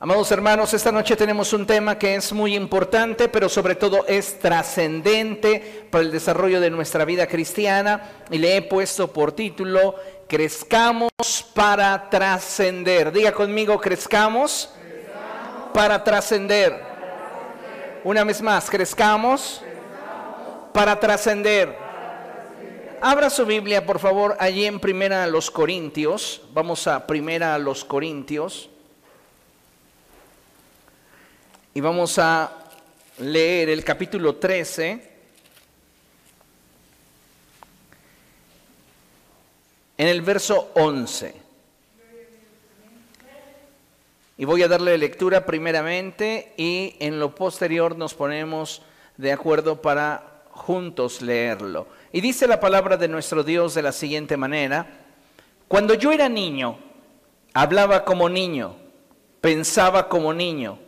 Amados hermanos, esta noche tenemos un tema que es muy importante, pero sobre todo es trascendente para el desarrollo de nuestra vida cristiana y le he puesto por título Crezcamos para trascender. Diga conmigo, crezcamos, para trascender. Una vez más, crezcamos, para trascender. Abra su Biblia, por favor, allí en Primera a los Corintios. Vamos a Primera a los Corintios. Y vamos a leer el capítulo 13. En el verso 11. Y voy a darle lectura primeramente y en lo posterior nos ponemos de acuerdo para juntos leerlo. Y dice la palabra de nuestro Dios de la siguiente manera, cuando yo era niño, hablaba como niño, pensaba como niño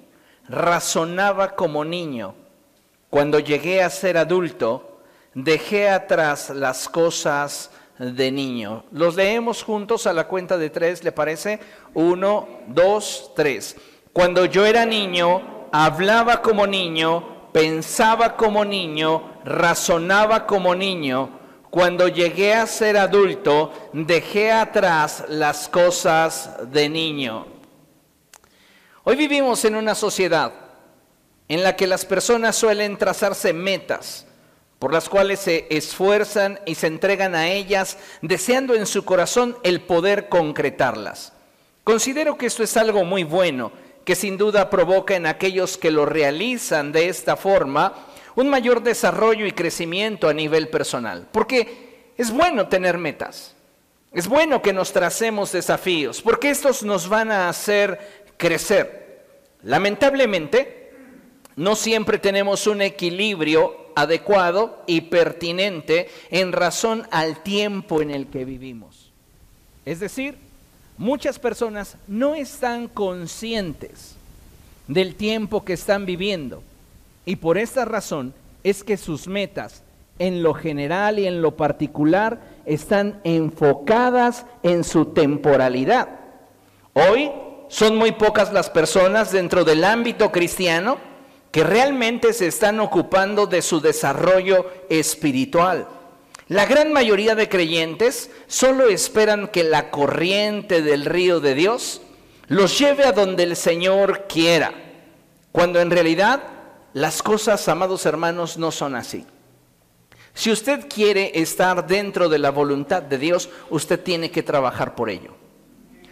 razonaba como niño. Cuando llegué a ser adulto, dejé atrás las cosas de niño. Los leemos juntos a la cuenta de tres, ¿le parece? Uno, dos, tres. Cuando yo era niño, hablaba como niño, pensaba como niño, razonaba como niño. Cuando llegué a ser adulto, dejé atrás las cosas de niño. Hoy vivimos en una sociedad en la que las personas suelen trazarse metas por las cuales se esfuerzan y se entregan a ellas, deseando en su corazón el poder concretarlas. Considero que esto es algo muy bueno, que sin duda provoca en aquellos que lo realizan de esta forma un mayor desarrollo y crecimiento a nivel personal. Porque es bueno tener metas, es bueno que nos tracemos desafíos, porque estos nos van a hacer crecer. Lamentablemente, no siempre tenemos un equilibrio adecuado y pertinente en razón al tiempo en el que vivimos. Es decir, muchas personas no están conscientes del tiempo que están viviendo y por esta razón es que sus metas en lo general y en lo particular están enfocadas en su temporalidad. Hoy son muy pocas las personas dentro del ámbito cristiano que realmente se están ocupando de su desarrollo espiritual. La gran mayoría de creyentes solo esperan que la corriente del río de Dios los lleve a donde el Señor quiera, cuando en realidad las cosas, amados hermanos, no son así. Si usted quiere estar dentro de la voluntad de Dios, usted tiene que trabajar por ello.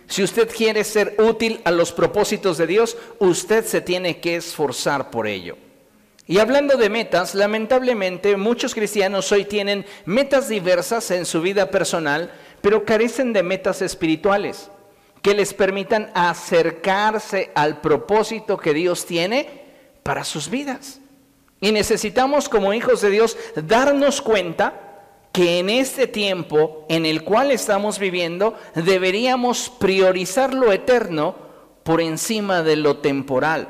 Si usted quiere ser útil a los propósitos de Dios, usted se tiene que esforzar por ello. Y hablando de metas, lamentablemente muchos cristianos hoy tienen metas diversas en su vida personal, pero carecen de metas espirituales que les permitan acercarse al propósito que Dios tiene para sus vidas. Y necesitamos como hijos de Dios darnos cuenta que en este tiempo en el cual estamos viviendo deberíamos priorizar lo eterno por encima de lo temporal.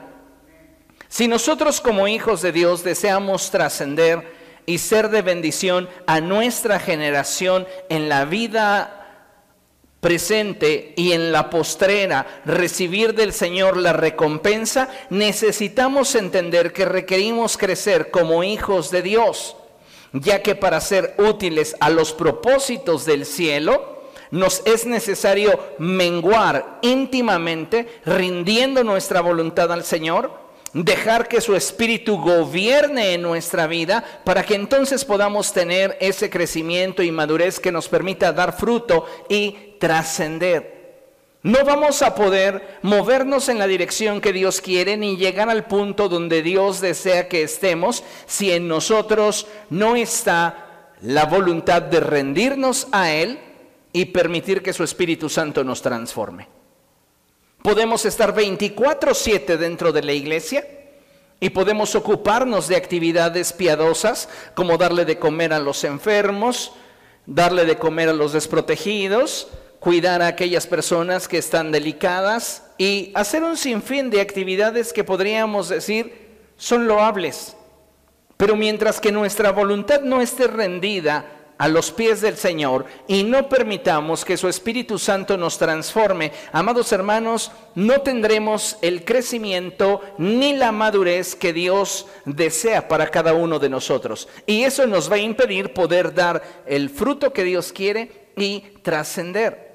Si nosotros como hijos de Dios deseamos trascender y ser de bendición a nuestra generación en la vida presente y en la postrera recibir del Señor la recompensa, necesitamos entender que requerimos crecer como hijos de Dios ya que para ser útiles a los propósitos del cielo, nos es necesario menguar íntimamente, rindiendo nuestra voluntad al Señor, dejar que su espíritu gobierne en nuestra vida para que entonces podamos tener ese crecimiento y madurez que nos permita dar fruto y trascender. No vamos a poder movernos en la dirección que Dios quiere ni llegar al punto donde Dios desea que estemos si en nosotros no está la voluntad de rendirnos a Él y permitir que su Espíritu Santo nos transforme. Podemos estar 24/7 dentro de la iglesia y podemos ocuparnos de actividades piadosas como darle de comer a los enfermos, darle de comer a los desprotegidos, cuidar a aquellas personas que están delicadas y hacer un sinfín de actividades que podríamos decir son loables. Pero mientras que nuestra voluntad no esté rendida a los pies del Señor y no permitamos que su Espíritu Santo nos transforme, amados hermanos, no tendremos el crecimiento ni la madurez que Dios desea para cada uno de nosotros. Y eso nos va a impedir poder dar el fruto que Dios quiere y trascender.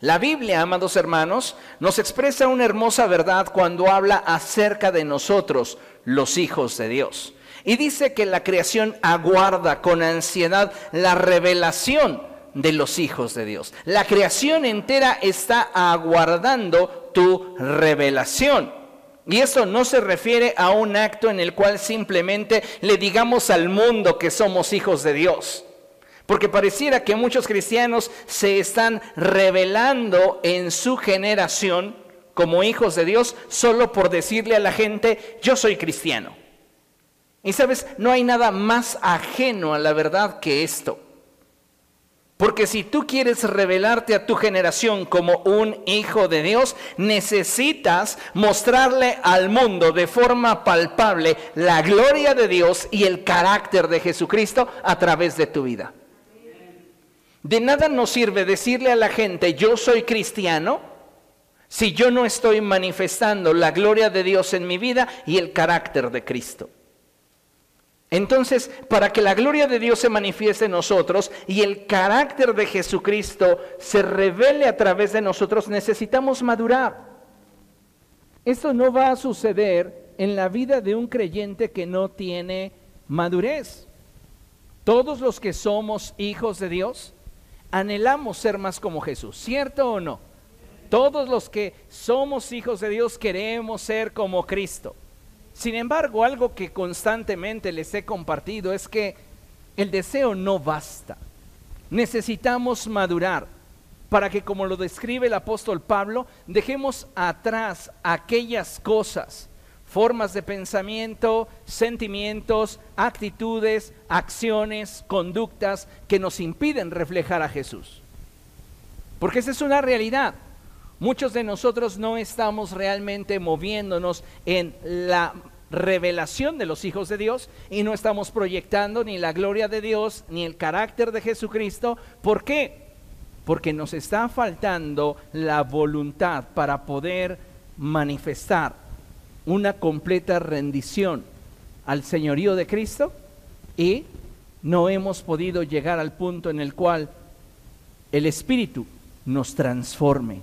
La Biblia, amados hermanos, nos expresa una hermosa verdad cuando habla acerca de nosotros, los hijos de Dios. Y dice que la creación aguarda con ansiedad la revelación de los hijos de Dios. La creación entera está aguardando tu revelación. Y eso no se refiere a un acto en el cual simplemente le digamos al mundo que somos hijos de Dios. Porque pareciera que muchos cristianos se están revelando en su generación como hijos de Dios solo por decirle a la gente, yo soy cristiano. Y sabes, no hay nada más ajeno a la verdad que esto. Porque si tú quieres revelarte a tu generación como un hijo de Dios, necesitas mostrarle al mundo de forma palpable la gloria de Dios y el carácter de Jesucristo a través de tu vida. De nada nos sirve decirle a la gente, yo soy cristiano, si yo no estoy manifestando la gloria de Dios en mi vida y el carácter de Cristo. Entonces, para que la gloria de Dios se manifieste en nosotros y el carácter de Jesucristo se revele a través de nosotros, necesitamos madurar. Esto no va a suceder en la vida de un creyente que no tiene madurez. Todos los que somos hijos de Dios anhelamos ser más como Jesús, ¿cierto o no? Todos los que somos hijos de Dios queremos ser como Cristo. Sin embargo, algo que constantemente les he compartido es que el deseo no basta. Necesitamos madurar para que, como lo describe el apóstol Pablo, dejemos atrás aquellas cosas, formas de pensamiento, sentimientos, actitudes, acciones, conductas que nos impiden reflejar a Jesús. Porque esa es una realidad. Muchos de nosotros no estamos realmente moviéndonos en la revelación de los hijos de Dios y no estamos proyectando ni la gloria de Dios ni el carácter de Jesucristo. ¿Por qué? Porque nos está faltando la voluntad para poder manifestar una completa rendición al señorío de Cristo y no hemos podido llegar al punto en el cual el Espíritu nos transforme.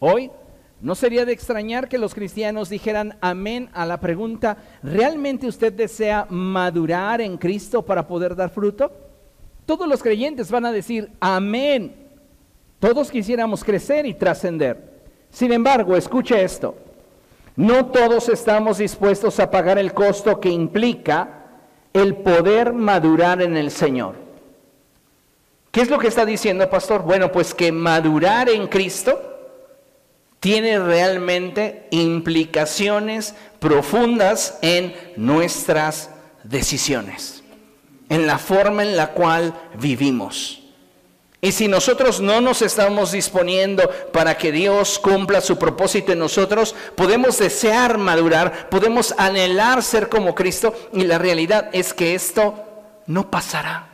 Hoy no sería de extrañar que los cristianos dijeran amén a la pregunta, ¿realmente usted desea madurar en Cristo para poder dar fruto? Todos los creyentes van a decir amén. Todos quisiéramos crecer y trascender. Sin embargo, escuche esto. No todos estamos dispuestos a pagar el costo que implica el poder madurar en el Señor. ¿Qué es lo que está diciendo, pastor? Bueno, pues que madurar en Cristo tiene realmente implicaciones profundas en nuestras decisiones, en la forma en la cual vivimos. Y si nosotros no nos estamos disponiendo para que Dios cumpla su propósito en nosotros, podemos desear madurar, podemos anhelar ser como Cristo y la realidad es que esto no pasará.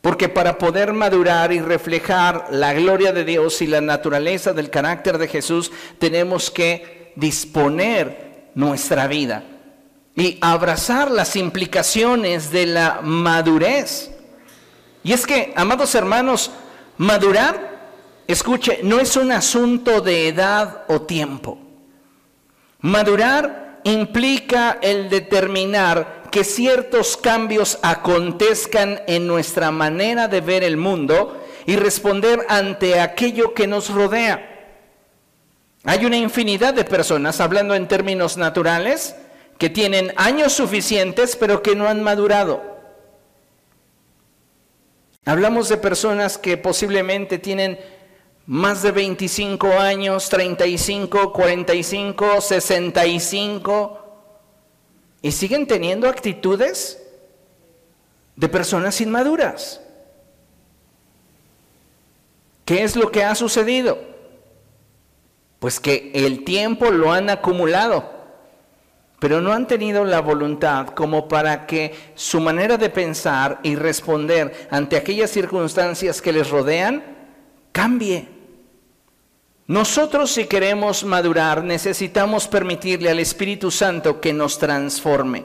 Porque para poder madurar y reflejar la gloria de Dios y la naturaleza del carácter de Jesús, tenemos que disponer nuestra vida y abrazar las implicaciones de la madurez. Y es que, amados hermanos, madurar, escuche, no es un asunto de edad o tiempo. Madurar implica el determinar que ciertos cambios acontezcan en nuestra manera de ver el mundo y responder ante aquello que nos rodea. Hay una infinidad de personas, hablando en términos naturales, que tienen años suficientes pero que no han madurado. Hablamos de personas que posiblemente tienen más de 25 años, 35, 45, 65, y siguen teniendo actitudes de personas inmaduras. ¿Qué es lo que ha sucedido? Pues que el tiempo lo han acumulado. Pero no han tenido la voluntad como para que su manera de pensar y responder ante aquellas circunstancias que les rodean cambie. Nosotros si queremos madurar necesitamos permitirle al Espíritu Santo que nos transforme.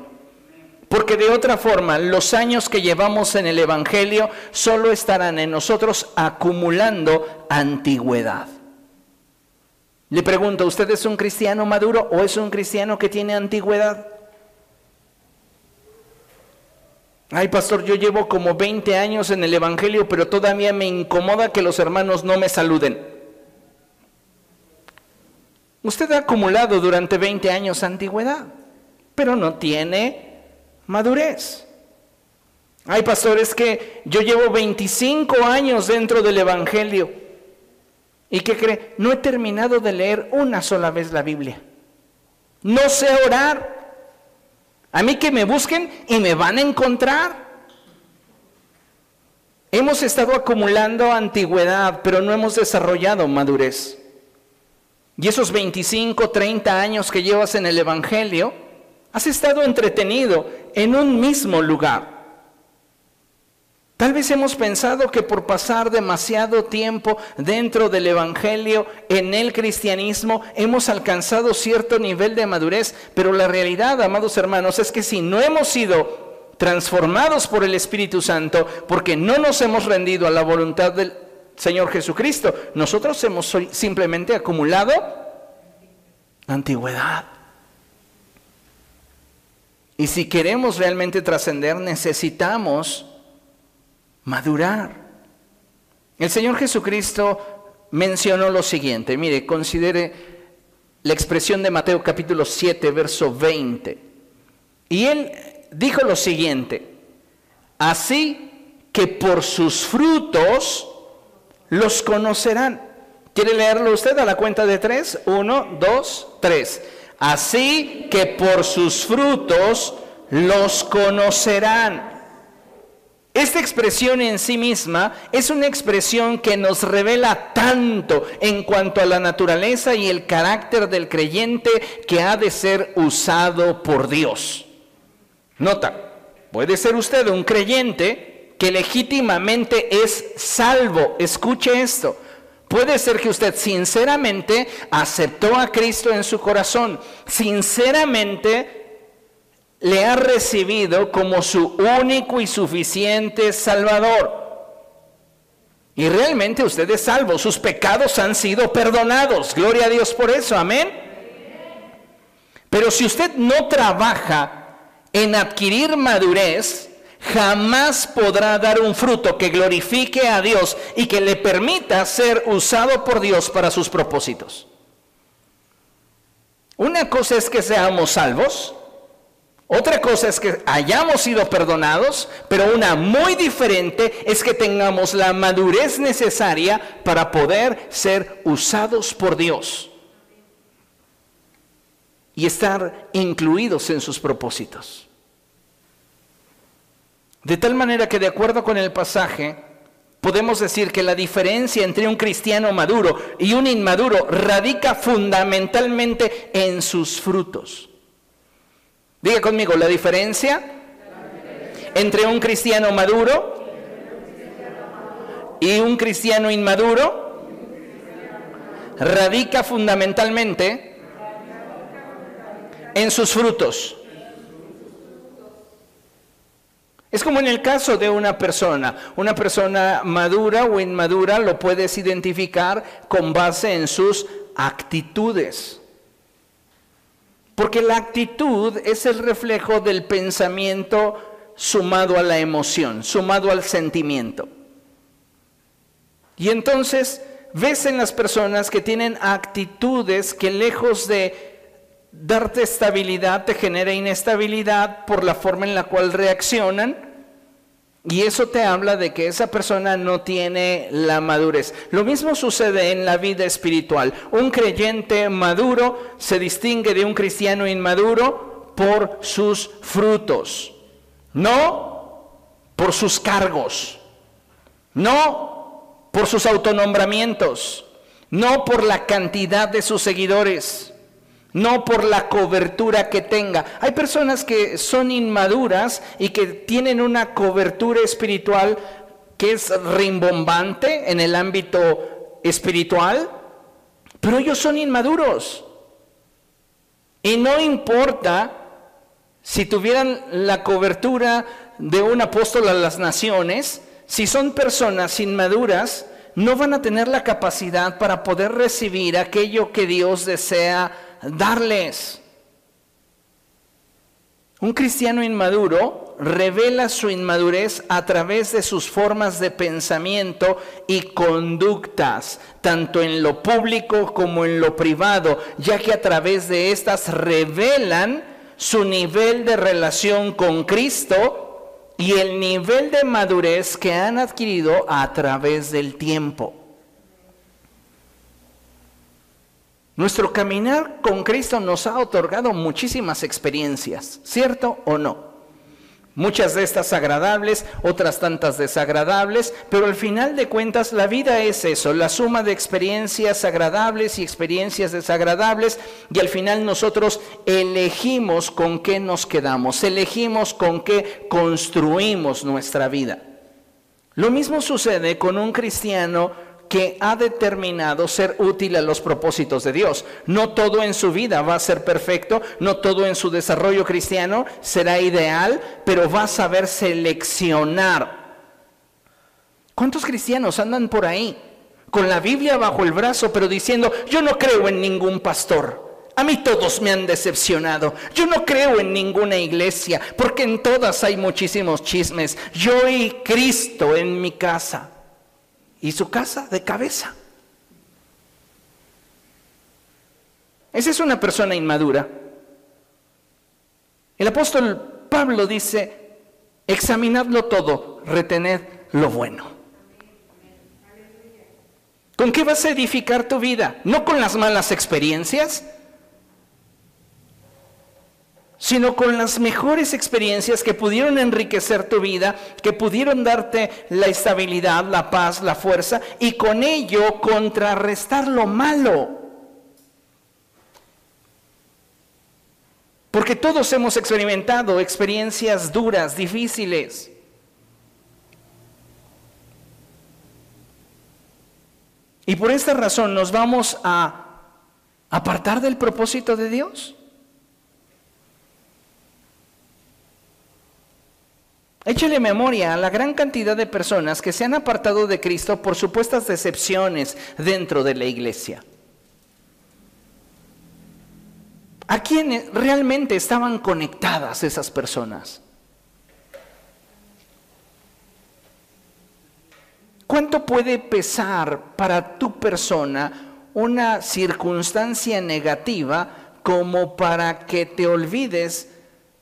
Porque de otra forma los años que llevamos en el Evangelio solo estarán en nosotros acumulando antigüedad. Le pregunto, ¿usted es un cristiano maduro o es un cristiano que tiene antigüedad? Ay, pastor, yo llevo como 20 años en el Evangelio, pero todavía me incomoda que los hermanos no me saluden. Usted ha acumulado durante 20 años antigüedad, pero no tiene madurez. Ay, pastor, es que yo llevo 25 años dentro del Evangelio ¿Y qué cree? No he terminado de leer una sola vez la Biblia. No sé orar. A mí que me busquen y me van a encontrar. Hemos estado acumulando antigüedad, pero no hemos desarrollado madurez. Y esos 25, 30 años que llevas en el Evangelio, has estado entretenido en un mismo lugar. Tal vez hemos pensado que por pasar demasiado tiempo dentro del Evangelio, en el cristianismo, hemos alcanzado cierto nivel de madurez, pero la realidad, amados hermanos, es que si no hemos sido transformados por el Espíritu Santo, porque no nos hemos rendido a la voluntad del Señor Jesucristo, nosotros hemos simplemente acumulado antigüedad. Y si queremos realmente trascender, necesitamos madurar. El Señor Jesucristo mencionó lo siguiente, mire, considere la expresión de Mateo capítulo 7, verso 20. Y él dijo lo siguiente, así que por sus frutos los conocerán. ¿Quiere leerlo usted a la cuenta de tres? Uno, dos, tres. Así que por sus frutos los conocerán. Esta expresión en sí misma es una expresión que nos revela tanto en cuanto a la naturaleza y el carácter del creyente que ha de ser usado por Dios. Nota, puede ser usted un creyente que legítimamente es salvo. Escuche esto. Puede ser que usted sinceramente aceptó a Cristo en su corazón, sinceramente le ha recibido como su único y suficiente Salvador. Y realmente usted es salvo, sus pecados han sido perdonados. Gloria a Dios por eso, amén. Pero si usted no trabaja en adquirir madurez, jamás podrá dar un fruto que glorifique a Dios y que le permita ser usado por Dios para sus propósitos. Una cosa es que seamos salvos otra cosa es que hayamos sido perdonados, pero una muy diferente es que tengamos la madurez necesaria para poder ser usados por Dios y estar incluidos en sus propósitos. De tal manera que de acuerdo con el pasaje, podemos decir que la diferencia entre un cristiano maduro y un inmaduro radica fundamentalmente en sus frutos. Diga conmigo, la diferencia entre un cristiano maduro y un cristiano inmaduro radica fundamentalmente en sus frutos. Es como en el caso de una persona. Una persona madura o inmadura lo puedes identificar con base en sus actitudes. Porque la actitud es el reflejo del pensamiento sumado a la emoción, sumado al sentimiento. Y entonces ves en las personas que tienen actitudes que lejos de darte estabilidad te genera inestabilidad por la forma en la cual reaccionan y eso te habla de que esa persona no tiene la madurez. Lo mismo sucede en la vida espiritual. Un creyente maduro se distingue de un cristiano inmaduro por sus frutos, no por sus cargos, no por sus autonombramientos, no por la cantidad de sus seguidores. No por la cobertura que tenga. Hay personas que son inmaduras y que tienen una cobertura espiritual que es rimbombante en el ámbito espiritual, pero ellos son inmaduros. Y no importa si tuvieran la cobertura de un apóstol a las naciones, si son personas inmaduras, no van a tener la capacidad para poder recibir aquello que Dios desea darles. Un cristiano inmaduro revela su inmadurez a través de sus formas de pensamiento y conductas, tanto en lo público como en lo privado, ya que a través de estas revelan su nivel de relación con Cristo y el nivel de madurez que han adquirido a través del tiempo. Nuestro caminar con Cristo nos ha otorgado muchísimas experiencias, ¿cierto o no? Muchas de estas agradables, otras tantas desagradables, pero al final de cuentas la vida es eso, la suma de experiencias agradables y experiencias desagradables y al final nosotros elegimos con qué nos quedamos, elegimos con qué construimos nuestra vida. Lo mismo sucede con un cristiano que ha determinado ser útil a los propósitos de Dios. No todo en su vida va a ser perfecto, no todo en su desarrollo cristiano será ideal, pero va a saber seleccionar. ¿Cuántos cristianos andan por ahí con la Biblia bajo el brazo, pero diciendo, yo no creo en ningún pastor? A mí todos me han decepcionado. Yo no creo en ninguna iglesia, porque en todas hay muchísimos chismes. Yo y Cristo en mi casa y su casa de cabeza. Esa es una persona inmadura. El apóstol Pablo dice, examinadlo todo, retened lo bueno. ¿Con qué vas a edificar tu vida? ¿No con las malas experiencias? Sino con las mejores experiencias que pudieron enriquecer tu vida, que pudieron darte la estabilidad, la paz, la fuerza, y con ello contrarrestar lo malo. Porque todos hemos experimentado experiencias duras, difíciles. Y por esta razón nos vamos a apartar del propósito de Dios. Échale memoria a la gran cantidad de personas que se han apartado de Cristo por supuestas decepciones dentro de la iglesia. ¿A quién realmente estaban conectadas esas personas? ¿Cuánto puede pesar para tu persona una circunstancia negativa como para que te olvides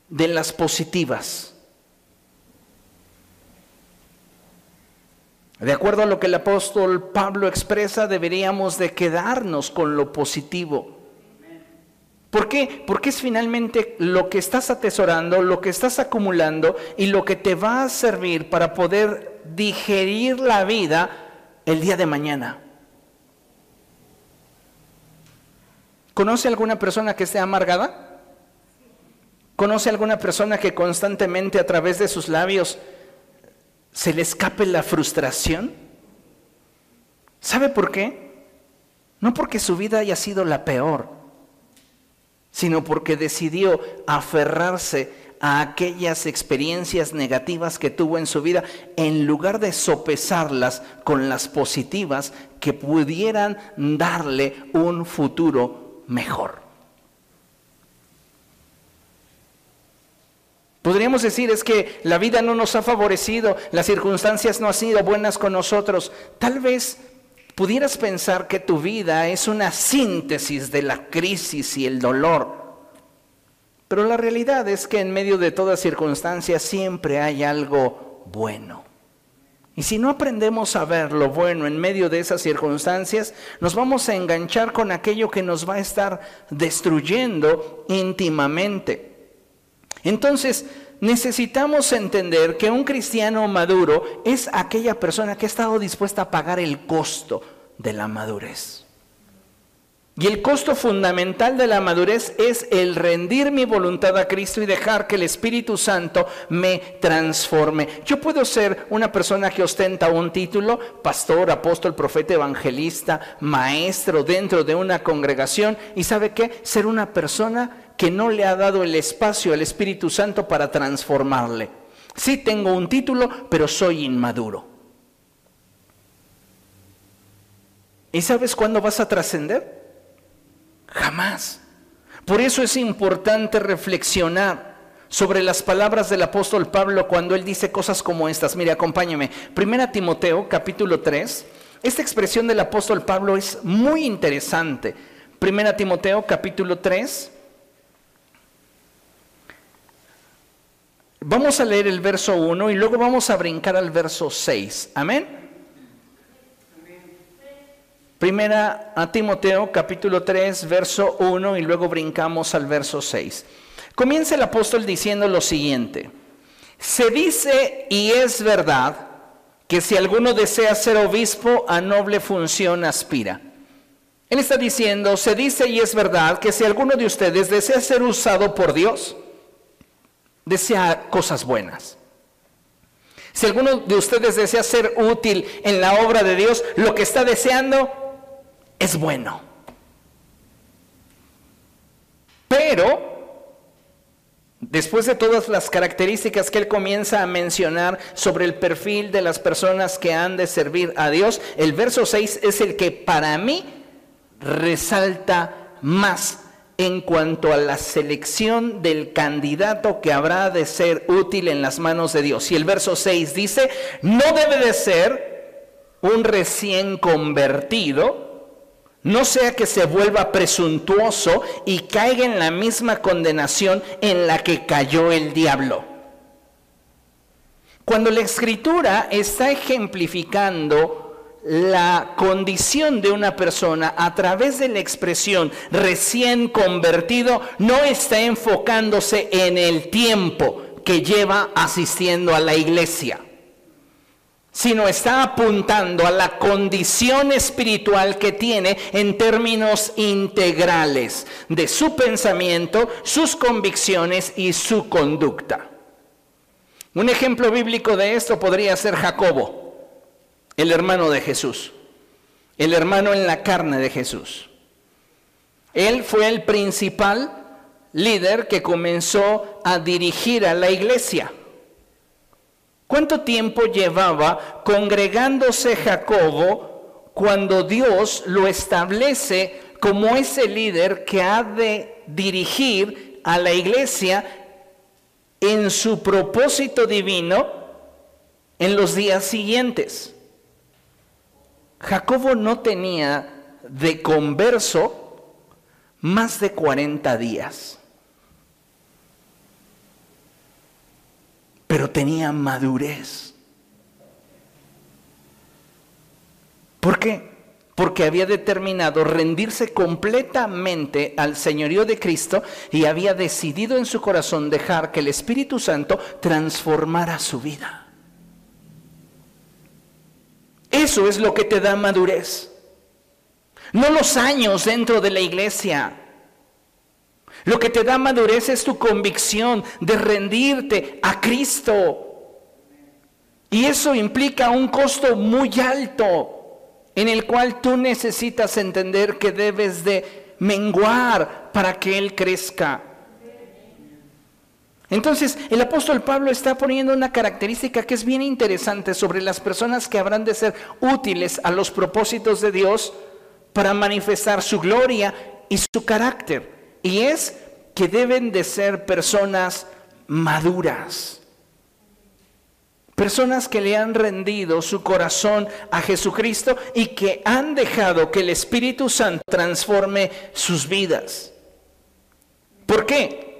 de las positivas? De acuerdo a lo que el apóstol Pablo expresa, deberíamos de quedarnos con lo positivo. ¿Por qué? Porque es finalmente lo que estás atesorando, lo que estás acumulando y lo que te va a servir para poder digerir la vida el día de mañana. ¿Conoce alguna persona que esté amargada? ¿Conoce alguna persona que constantemente a través de sus labios se le escape la frustración? ¿Sabe por qué? No porque su vida haya sido la peor, sino porque decidió aferrarse a aquellas experiencias negativas que tuvo en su vida en lugar de sopesarlas con las positivas que pudieran darle un futuro mejor. Podríamos decir es que la vida no nos ha favorecido, las circunstancias no han sido buenas con nosotros. Tal vez pudieras pensar que tu vida es una síntesis de la crisis y el dolor. Pero la realidad es que en medio de toda circunstancia siempre hay algo bueno. Y si no aprendemos a ver lo bueno en medio de esas circunstancias, nos vamos a enganchar con aquello que nos va a estar destruyendo íntimamente. Entonces, necesitamos entender que un cristiano maduro es aquella persona que ha estado dispuesta a pagar el costo de la madurez. Y el costo fundamental de la madurez es el rendir mi voluntad a Cristo y dejar que el Espíritu Santo me transforme. Yo puedo ser una persona que ostenta un título, pastor, apóstol, profeta, evangelista, maestro dentro de una congregación y sabe qué, ser una persona que no le ha dado el espacio al Espíritu Santo para transformarle. Sí tengo un título, pero soy inmaduro. ¿Y sabes cuándo vas a trascender? Jamás. Por eso es importante reflexionar sobre las palabras del apóstol Pablo cuando él dice cosas como estas. Mire, acompáñame. Primera Timoteo, capítulo 3. Esta expresión del apóstol Pablo es muy interesante. Primera Timoteo, capítulo 3. Vamos a leer el verso 1 y luego vamos a brincar al verso 6. Amén. Primera a Timoteo capítulo 3, verso 1 y luego brincamos al verso 6. Comienza el apóstol diciendo lo siguiente. Se dice y es verdad que si alguno desea ser obispo, a noble función aspira. Él está diciendo, se dice y es verdad que si alguno de ustedes desea ser usado por Dios, desea cosas buenas. Si alguno de ustedes desea ser útil en la obra de Dios, lo que está deseando es bueno. Pero, después de todas las características que él comienza a mencionar sobre el perfil de las personas que han de servir a Dios, el verso 6 es el que para mí resalta más en cuanto a la selección del candidato que habrá de ser útil en las manos de Dios. Y el verso 6 dice, no debe de ser un recién convertido, no sea que se vuelva presuntuoso y caiga en la misma condenación en la que cayó el diablo. Cuando la escritura está ejemplificando la condición de una persona a través de la expresión recién convertido, no está enfocándose en el tiempo que lleva asistiendo a la iglesia sino está apuntando a la condición espiritual que tiene en términos integrales de su pensamiento, sus convicciones y su conducta. Un ejemplo bíblico de esto podría ser Jacobo, el hermano de Jesús, el hermano en la carne de Jesús. Él fue el principal líder que comenzó a dirigir a la iglesia. ¿Cuánto tiempo llevaba congregándose Jacobo cuando Dios lo establece como ese líder que ha de dirigir a la iglesia en su propósito divino en los días siguientes? Jacobo no tenía de converso más de 40 días. pero tenía madurez. ¿Por qué? Porque había determinado rendirse completamente al señorío de Cristo y había decidido en su corazón dejar que el Espíritu Santo transformara su vida. Eso es lo que te da madurez. No los años dentro de la iglesia, lo que te da madurez es tu convicción de rendirte a Cristo. Y eso implica un costo muy alto en el cual tú necesitas entender que debes de menguar para que Él crezca. Entonces, el apóstol Pablo está poniendo una característica que es bien interesante sobre las personas que habrán de ser útiles a los propósitos de Dios para manifestar su gloria y su carácter. Y es que deben de ser personas maduras. Personas que le han rendido su corazón a Jesucristo y que han dejado que el Espíritu Santo transforme sus vidas. ¿Por qué?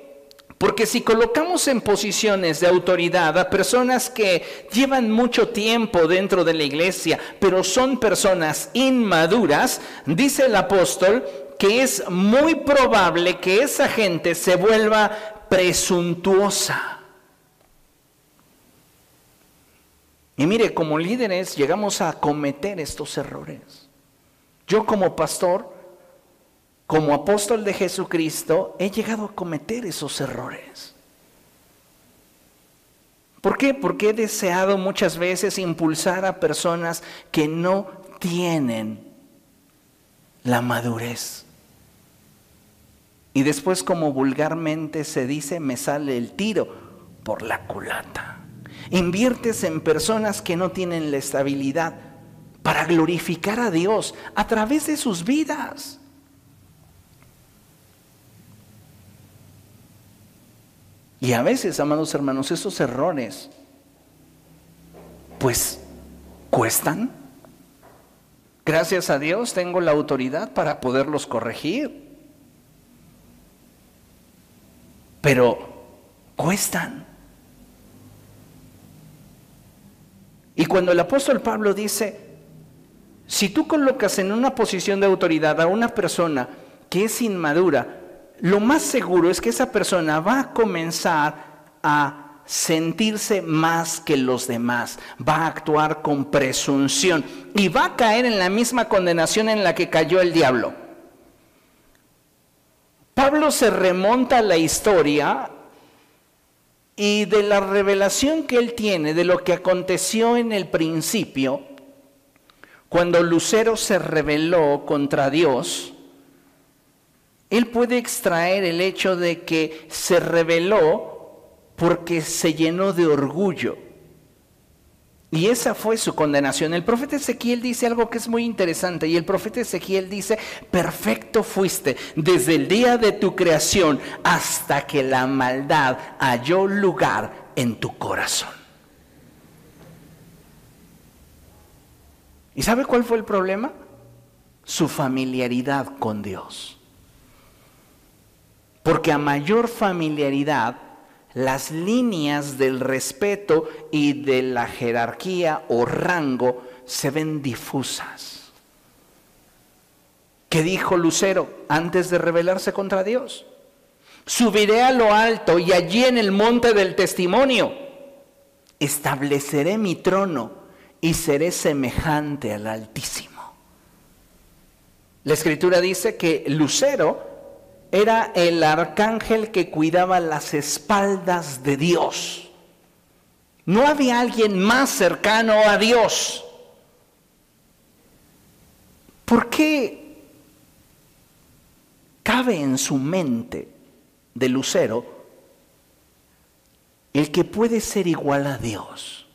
Porque si colocamos en posiciones de autoridad a personas que llevan mucho tiempo dentro de la iglesia, pero son personas inmaduras, dice el apóstol que es muy probable que esa gente se vuelva presuntuosa. Y mire, como líderes llegamos a cometer estos errores. Yo como pastor como apóstol de Jesucristo, he llegado a cometer esos errores. ¿Por qué? Porque he deseado muchas veces impulsar a personas que no tienen la madurez. Y después, como vulgarmente se dice, me sale el tiro por la culata. Inviertes en personas que no tienen la estabilidad para glorificar a Dios a través de sus vidas. Y a veces, amados hermanos, esos errores, pues, cuestan. Gracias a Dios tengo la autoridad para poderlos corregir. Pero cuestan. Y cuando el apóstol Pablo dice, si tú colocas en una posición de autoridad a una persona que es inmadura, lo más seguro es que esa persona va a comenzar a sentirse más que los demás, va a actuar con presunción y va a caer en la misma condenación en la que cayó el diablo. Pablo se remonta a la historia y de la revelación que él tiene de lo que aconteció en el principio, cuando Lucero se rebeló contra Dios, él puede extraer el hecho de que se rebeló porque se llenó de orgullo. Y esa fue su condenación. El profeta Ezequiel dice algo que es muy interesante. Y el profeta Ezequiel dice, perfecto fuiste desde el día de tu creación hasta que la maldad halló lugar en tu corazón. ¿Y sabe cuál fue el problema? Su familiaridad con Dios. Porque a mayor familiaridad, las líneas del respeto y de la jerarquía o rango se ven difusas. ¿Qué dijo Lucero antes de rebelarse contra Dios? Subiré a lo alto y allí en el monte del testimonio estableceré mi trono y seré semejante al Altísimo. La escritura dice que Lucero era el arcángel que cuidaba las espaldas de Dios. No había alguien más cercano a Dios. ¿Por qué cabe en su mente de Lucero el que puede ser igual a Dios?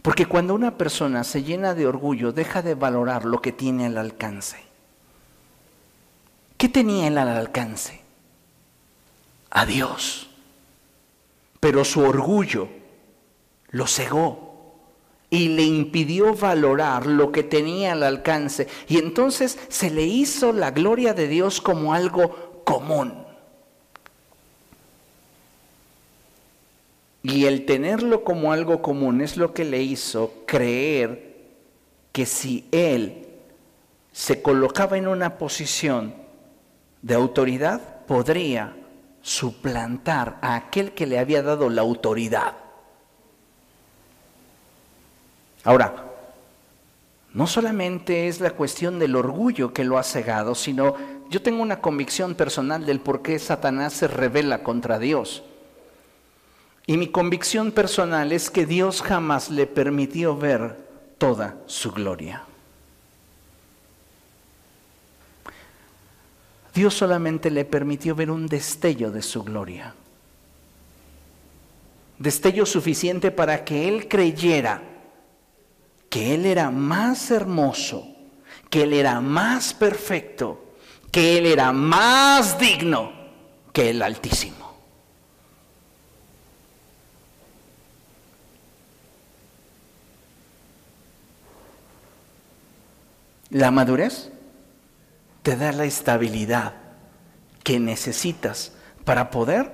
Porque cuando una persona se llena de orgullo, deja de valorar lo que tiene al alcance. ¿Qué tenía él al alcance? A Dios. Pero su orgullo lo cegó y le impidió valorar lo que tenía al alcance. Y entonces se le hizo la gloria de Dios como algo común. Y el tenerlo como algo común es lo que le hizo creer que si él se colocaba en una posición de autoridad podría suplantar a aquel que le había dado la autoridad. Ahora, no solamente es la cuestión del orgullo que lo ha cegado, sino yo tengo una convicción personal del por qué Satanás se revela contra Dios. Y mi convicción personal es que Dios jamás le permitió ver toda su gloria. Dios solamente le permitió ver un destello de su gloria. Destello suficiente para que él creyera que él era más hermoso, que él era más perfecto, que él era más digno que el Altísimo. La madurez te da la estabilidad que necesitas para poder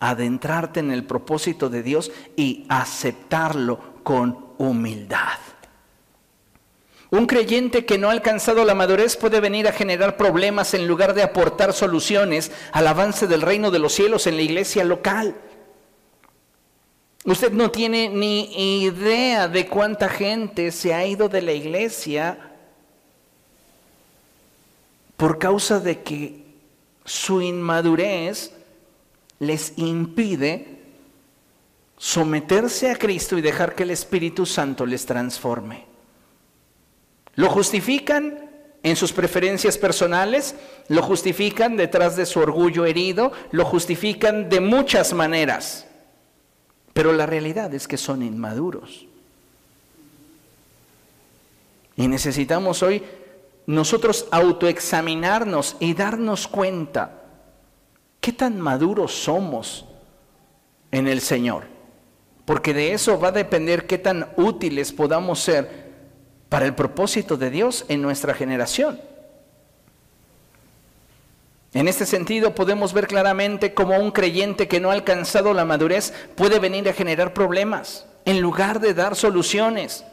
adentrarte en el propósito de Dios y aceptarlo con humildad. Un creyente que no ha alcanzado la madurez puede venir a generar problemas en lugar de aportar soluciones al avance del reino de los cielos en la iglesia local. Usted no tiene ni idea de cuánta gente se ha ido de la iglesia por causa de que su inmadurez les impide someterse a Cristo y dejar que el Espíritu Santo les transforme. Lo justifican en sus preferencias personales, lo justifican detrás de su orgullo herido, lo justifican de muchas maneras. Pero la realidad es que son inmaduros. Y necesitamos hoy nosotros autoexaminarnos y darnos cuenta qué tan maduros somos en el Señor. Porque de eso va a depender qué tan útiles podamos ser para el propósito de Dios en nuestra generación. En este sentido podemos ver claramente cómo un creyente que no ha alcanzado la madurez puede venir a generar problemas en lugar de dar soluciones.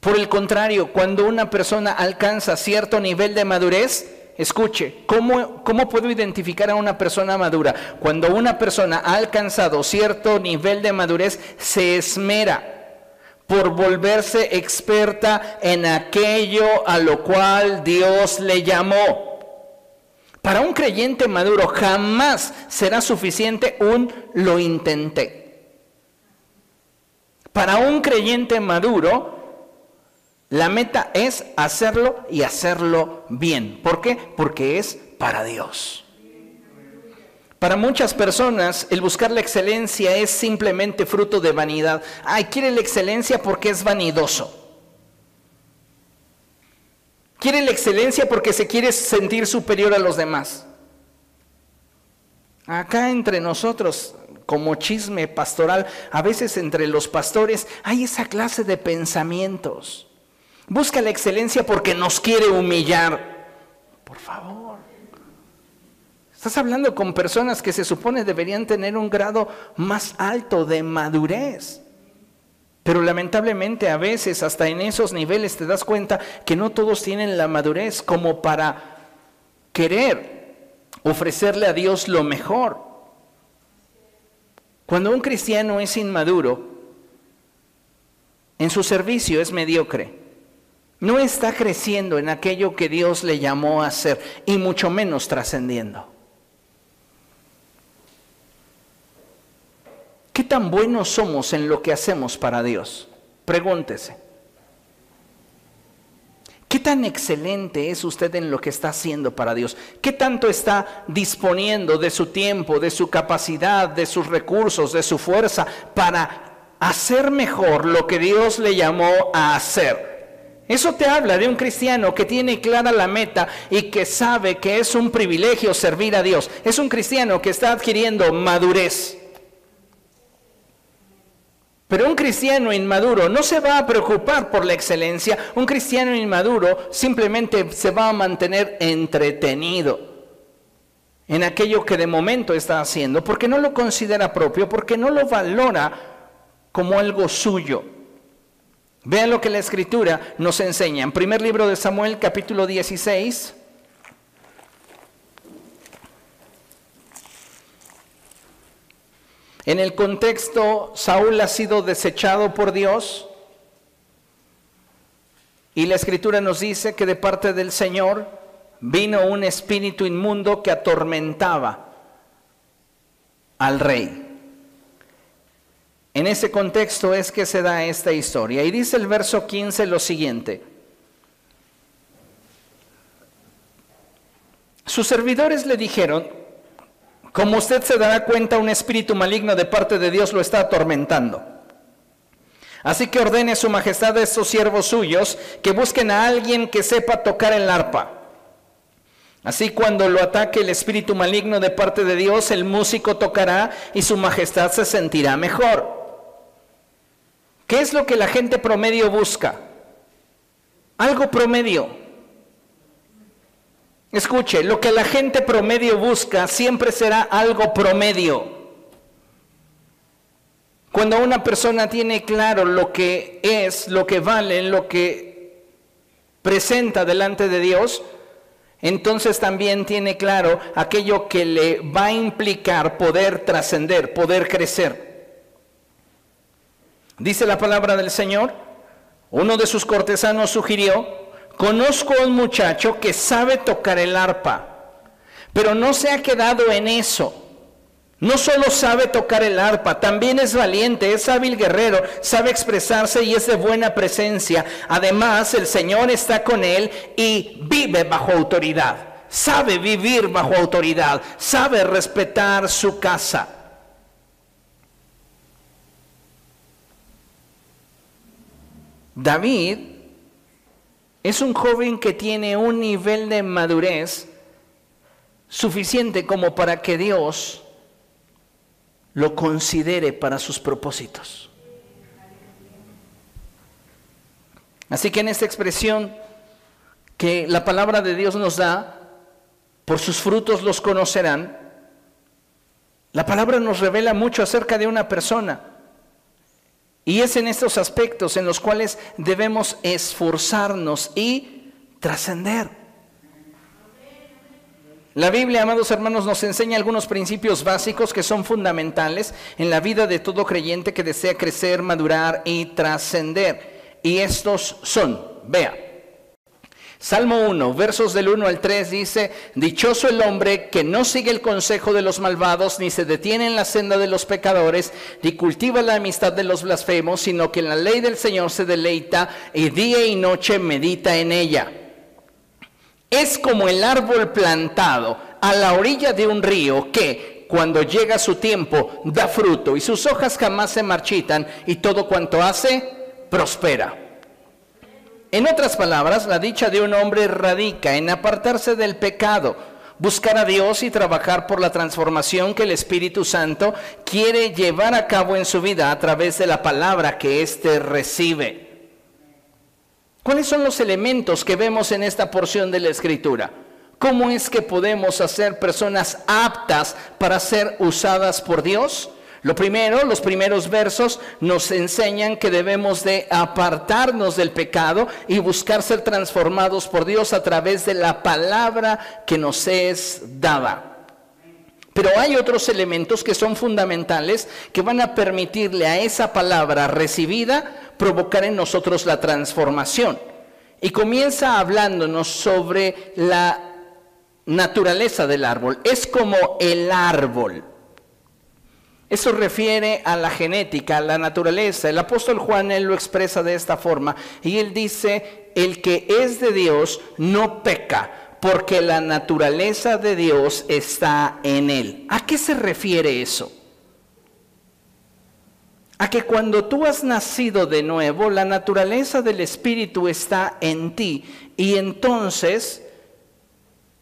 Por el contrario, cuando una persona alcanza cierto nivel de madurez, escuche, ¿cómo, ¿cómo, puedo identificar a una persona madura? Cuando una persona ha alcanzado cierto nivel de madurez, se esmera por volverse experta en aquello a lo cual Dios le llamó. Para un creyente maduro jamás será suficiente un lo intenté. Para un creyente maduro, la meta es hacerlo y hacerlo bien. ¿Por qué? Porque es para Dios. Para muchas personas el buscar la excelencia es simplemente fruto de vanidad. Ay, quiere la excelencia porque es vanidoso. Quiere la excelencia porque se quiere sentir superior a los demás. Acá entre nosotros, como chisme pastoral, a veces entre los pastores hay esa clase de pensamientos. Busca la excelencia porque nos quiere humillar. Por favor. Estás hablando con personas que se supone deberían tener un grado más alto de madurez. Pero lamentablemente a veces hasta en esos niveles te das cuenta que no todos tienen la madurez como para querer ofrecerle a Dios lo mejor. Cuando un cristiano es inmaduro, en su servicio es mediocre. No está creciendo en aquello que Dios le llamó a hacer y mucho menos trascendiendo. ¿Qué tan buenos somos en lo que hacemos para Dios? Pregúntese. ¿Qué tan excelente es usted en lo que está haciendo para Dios? ¿Qué tanto está disponiendo de su tiempo, de su capacidad, de sus recursos, de su fuerza para hacer mejor lo que Dios le llamó a hacer? Eso te habla de un cristiano que tiene clara la meta y que sabe que es un privilegio servir a Dios. Es un cristiano que está adquiriendo madurez. Pero un cristiano inmaduro no se va a preocupar por la excelencia, un cristiano inmaduro simplemente se va a mantener entretenido en aquello que de momento está haciendo, porque no lo considera propio, porque no lo valora como algo suyo. Vean lo que la escritura nos enseña. En primer libro de Samuel, capítulo 16, En el contexto, Saúl ha sido desechado por Dios y la escritura nos dice que de parte del Señor vino un espíritu inmundo que atormentaba al rey. En ese contexto es que se da esta historia. Y dice el verso 15 lo siguiente. Sus servidores le dijeron, como usted se dará cuenta, un espíritu maligno de parte de Dios lo está atormentando. Así que ordene su majestad a estos siervos suyos que busquen a alguien que sepa tocar el arpa. Así cuando lo ataque el espíritu maligno de parte de Dios, el músico tocará y su majestad se sentirá mejor. ¿Qué es lo que la gente promedio busca? Algo promedio. Escuche, lo que la gente promedio busca siempre será algo promedio. Cuando una persona tiene claro lo que es, lo que vale, lo que presenta delante de Dios, entonces también tiene claro aquello que le va a implicar poder trascender, poder crecer. Dice la palabra del Señor, uno de sus cortesanos sugirió, conozco a un muchacho que sabe tocar el arpa, pero no se ha quedado en eso. No solo sabe tocar el arpa, también es valiente, es hábil guerrero, sabe expresarse y es de buena presencia. Además, el Señor está con él y vive bajo autoridad. Sabe vivir bajo autoridad, sabe respetar su casa. David es un joven que tiene un nivel de madurez suficiente como para que Dios lo considere para sus propósitos. Así que en esta expresión que la palabra de Dios nos da, por sus frutos los conocerán, la palabra nos revela mucho acerca de una persona. Y es en estos aspectos en los cuales debemos esforzarnos y trascender. La Biblia, amados hermanos, nos enseña algunos principios básicos que son fundamentales en la vida de todo creyente que desea crecer, madurar y trascender. Y estos son, vea, Salmo 1, versos del 1 al 3 dice, Dichoso el hombre que no sigue el consejo de los malvados, ni se detiene en la senda de los pecadores, ni cultiva la amistad de los blasfemos, sino que en la ley del Señor se deleita y día y noche medita en ella. Es como el árbol plantado a la orilla de un río que, cuando llega su tiempo, da fruto y sus hojas jamás se marchitan y todo cuanto hace, prospera. En otras palabras, la dicha de un hombre radica en apartarse del pecado, buscar a Dios y trabajar por la transformación que el Espíritu Santo quiere llevar a cabo en su vida a través de la palabra que éste recibe. ¿Cuáles son los elementos que vemos en esta porción de la escritura? ¿Cómo es que podemos hacer personas aptas para ser usadas por Dios? Lo primero, los primeros versos nos enseñan que debemos de apartarnos del pecado y buscar ser transformados por Dios a través de la palabra que nos es dada. Pero hay otros elementos que son fundamentales que van a permitirle a esa palabra recibida provocar en nosotros la transformación. Y comienza hablándonos sobre la naturaleza del árbol. Es como el árbol. Eso refiere a la genética, a la naturaleza. El apóstol Juan él lo expresa de esta forma y él dice, el que es de Dios no peca, porque la naturaleza de Dios está en él. ¿A qué se refiere eso? a que cuando tú has nacido de nuevo, la naturaleza del Espíritu está en ti y entonces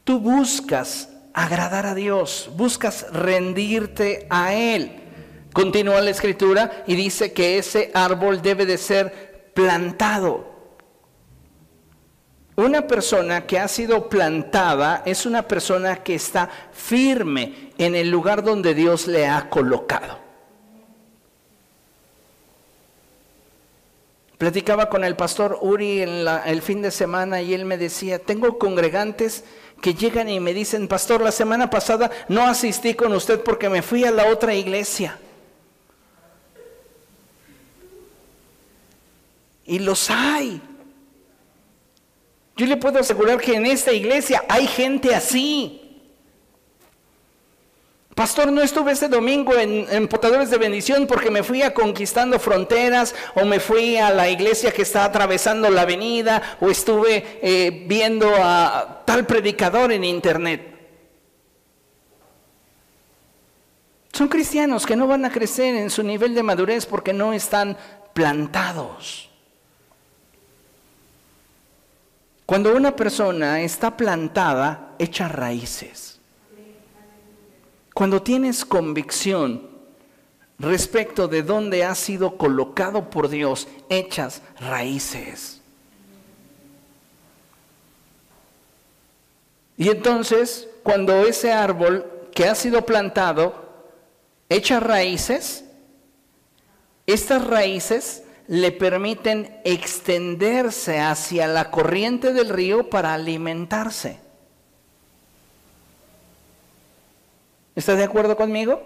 tú buscas agradar a Dios, buscas rendirte a Él. Continúa la escritura y dice que ese árbol debe de ser plantado. Una persona que ha sido plantada es una persona que está firme en el lugar donde Dios le ha colocado. Platicaba con el pastor Uri el fin de semana y él me decía, tengo congregantes que llegan y me dicen, pastor, la semana pasada no asistí con usted porque me fui a la otra iglesia. Y los hay. Yo le puedo asegurar que en esta iglesia hay gente así. Pastor, no estuve este domingo en, Portadores de Bendición porque me fui a Conquistando Fronteras o me fui a la iglesia que está atravesando la avenida o estuve eh, viendo a tal predicador en internet. Son cristianos que no van a crecer en su nivel de madurez porque no están plantados. Cuando una persona está plantada, echa raíces. Cuando tienes convicción respecto de dónde has sido colocado por Dios, echas raíces. Y entonces, cuando ese árbol que ha sido plantado echa raíces, estas raíces le permiten extenderse hacia la corriente del río para alimentarse. ¿Estás de acuerdo conmigo?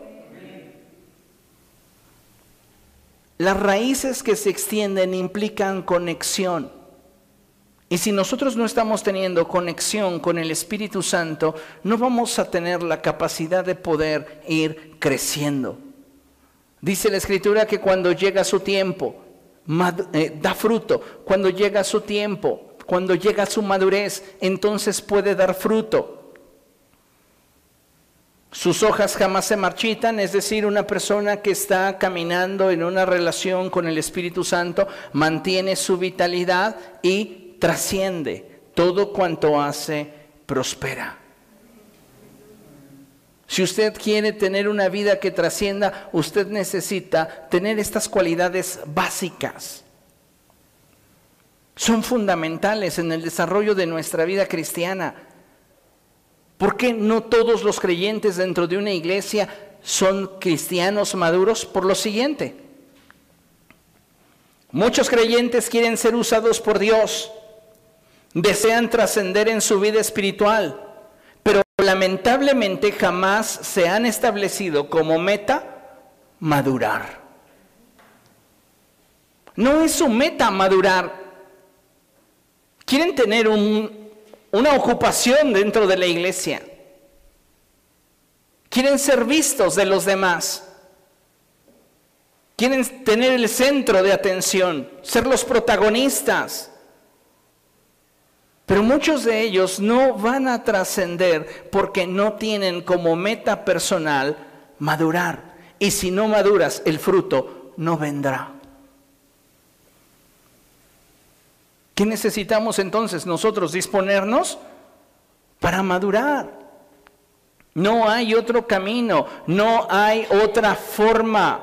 Las raíces que se extienden implican conexión. Y si nosotros no estamos teniendo conexión con el Espíritu Santo, no vamos a tener la capacidad de poder ir creciendo. Dice la Escritura que cuando llega su tiempo, eh, da fruto. Cuando llega su tiempo, cuando llega su madurez, entonces puede dar fruto. Sus hojas jamás se marchitan, es decir, una persona que está caminando en una relación con el Espíritu Santo mantiene su vitalidad y trasciende. Todo cuanto hace prospera. Si usted quiere tener una vida que trascienda, usted necesita tener estas cualidades básicas. Son fundamentales en el desarrollo de nuestra vida cristiana. ¿Por qué no todos los creyentes dentro de una iglesia son cristianos maduros? Por lo siguiente. Muchos creyentes quieren ser usados por Dios, desean trascender en su vida espiritual, pero lamentablemente jamás se han establecido como meta madurar. No es su meta madurar. Quieren tener un, una ocupación dentro de la iglesia. Quieren ser vistos de los demás. Quieren tener el centro de atención, ser los protagonistas. Pero muchos de ellos no van a trascender porque no tienen como meta personal madurar. Y si no maduras, el fruto no vendrá. ¿Qué necesitamos entonces nosotros disponernos para madurar? No hay otro camino, no hay otra forma.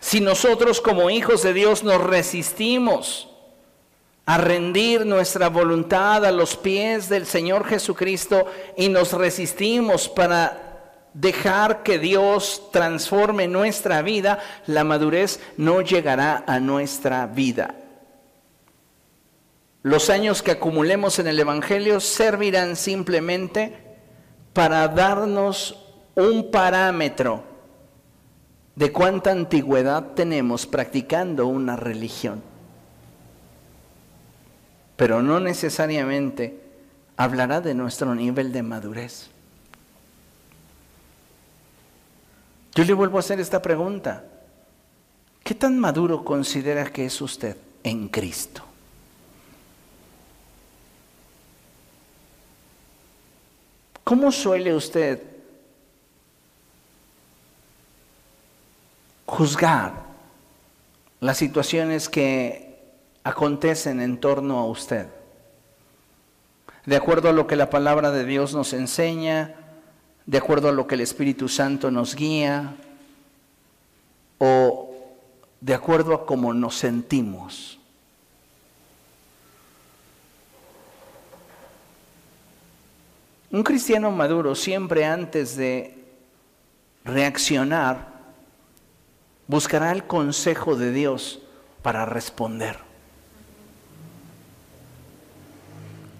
Si nosotros como hijos de Dios nos resistimos a rendir nuestra voluntad a los pies del Señor Jesucristo y nos resistimos para dejar que Dios transforme nuestra vida, la madurez no llegará a nuestra vida. Los años que acumulemos en el Evangelio servirán simplemente para darnos un parámetro de cuánta antigüedad tenemos practicando una religión. Pero no necesariamente hablará de nuestro nivel de madurez. Yo le vuelvo a hacer esta pregunta. ¿Qué tan maduro considera que es usted en Cristo? ¿Cómo suele usted juzgar las situaciones que acontecen en torno a usted? De acuerdo a lo que la palabra de Dios nos enseña, de acuerdo a lo que el Espíritu Santo nos guía, o de acuerdo a cómo nos sentimos. Un cristiano maduro siempre antes de reaccionar buscará el consejo de Dios para responder.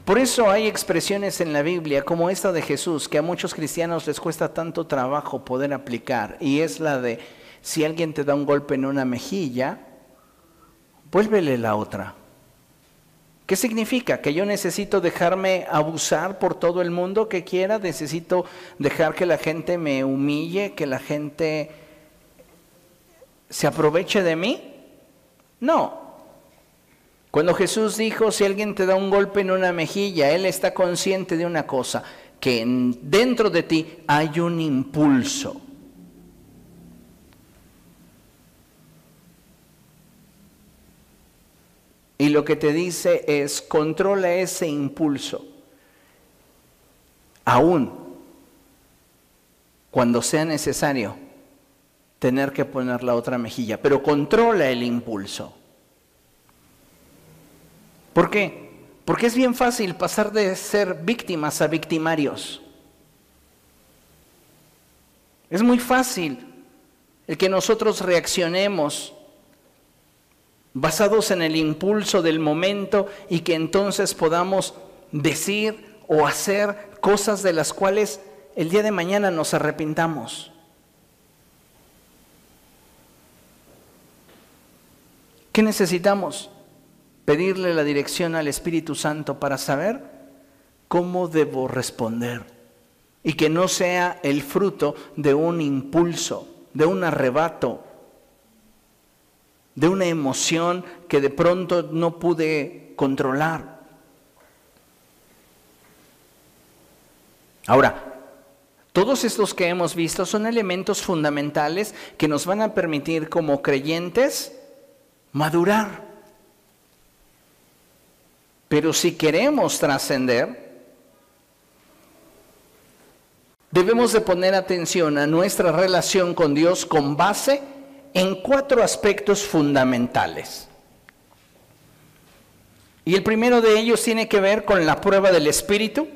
Por eso hay expresiones en la Biblia como esta de Jesús que a muchos cristianos les cuesta tanto trabajo poder aplicar y es la de si alguien te da un golpe en una mejilla, vuélvele la otra. ¿Qué significa? ¿Que yo necesito dejarme abusar por todo el mundo que quiera? ¿Necesito dejar que la gente me humille, que la gente se aproveche de mí? No. Cuando Jesús dijo, si alguien te da un golpe en una mejilla, Él está consciente de una cosa, que dentro de ti hay un impulso. Y lo que te dice es, controla ese impulso, aún cuando sea necesario tener que poner la otra mejilla, pero controla el impulso. ¿Por qué? Porque es bien fácil pasar de ser víctimas a victimarios. Es muy fácil el que nosotros reaccionemos basados en el impulso del momento y que entonces podamos decir o hacer cosas de las cuales el día de mañana nos arrepintamos. ¿Qué necesitamos? pedirle la dirección al Espíritu Santo para saber cómo debo responder y que no sea el fruto de un impulso, de un arrebato, de una emoción que de pronto no pude controlar. Ahora, todos estos que hemos visto son elementos fundamentales que nos van a permitir como creyentes madurar. Pero si queremos trascender, debemos de poner atención a nuestra relación con Dios con base en cuatro aspectos fundamentales. Y el primero de ellos tiene que ver con la prueba del espíritu,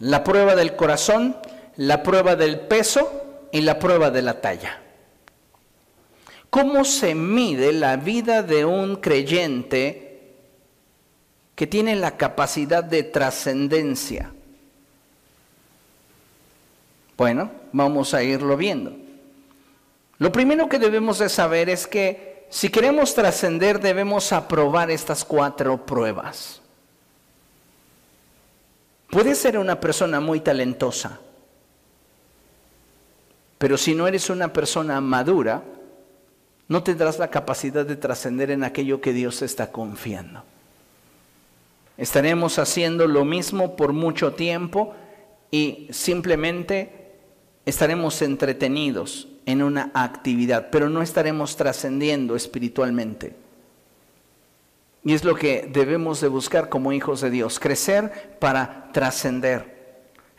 la prueba del corazón, la prueba del peso y la prueba de la talla. ¿Cómo se mide la vida de un creyente que tiene la capacidad de trascendencia? Bueno, vamos a irlo viendo. Lo primero que debemos de saber es que si queremos trascender debemos aprobar estas cuatro pruebas. Puede ser una persona muy talentosa, pero si no eres una persona madura, no tendrás la capacidad de trascender en aquello que Dios está confiando. Estaremos haciendo lo mismo por mucho tiempo y simplemente estaremos entretenidos en una actividad, pero no estaremos trascendiendo espiritualmente. Y es lo que debemos de buscar como hijos de Dios, crecer para trascender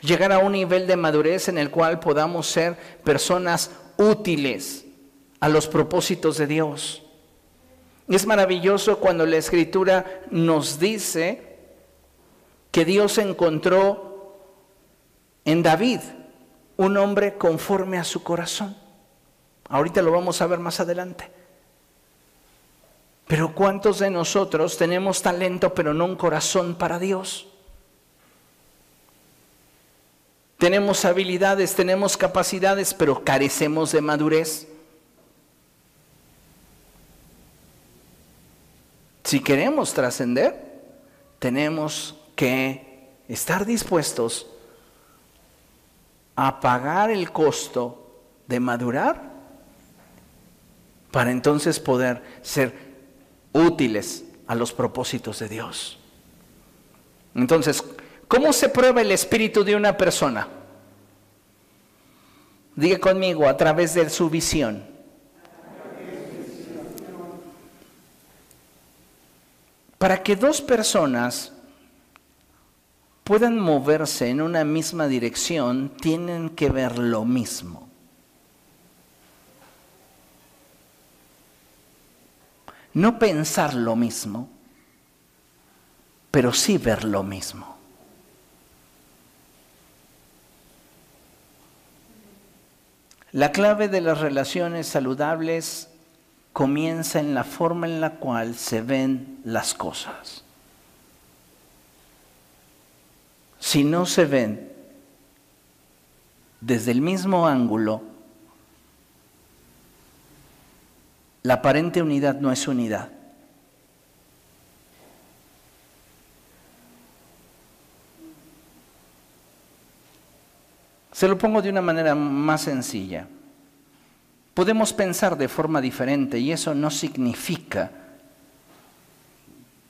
llegar a un nivel de madurez en el cual podamos ser personas útiles a los propósitos de Dios. Es maravilloso cuando la escritura nos dice que Dios encontró en David un hombre conforme a su corazón. Ahorita lo vamos a ver más adelante. Pero ¿cuántos de nosotros tenemos talento pero no un corazón para Dios? Tenemos habilidades, tenemos capacidades, pero carecemos de madurez. Si queremos trascender, tenemos que estar dispuestos a pagar el costo de madurar para entonces poder ser útiles a los propósitos de Dios. Entonces, ¿Cómo se prueba el espíritu de una persona? Diga conmigo, a través de su visión. Para que dos personas puedan moverse en una misma dirección, tienen que ver lo mismo. No pensar lo mismo, pero sí ver lo mismo. La clave de las relaciones saludables comienza en la forma en la cual se ven las cosas. Si no se ven desde el mismo ángulo, la aparente unidad no es unidad. Se lo pongo de una manera más sencilla. Podemos pensar de forma diferente y eso no significa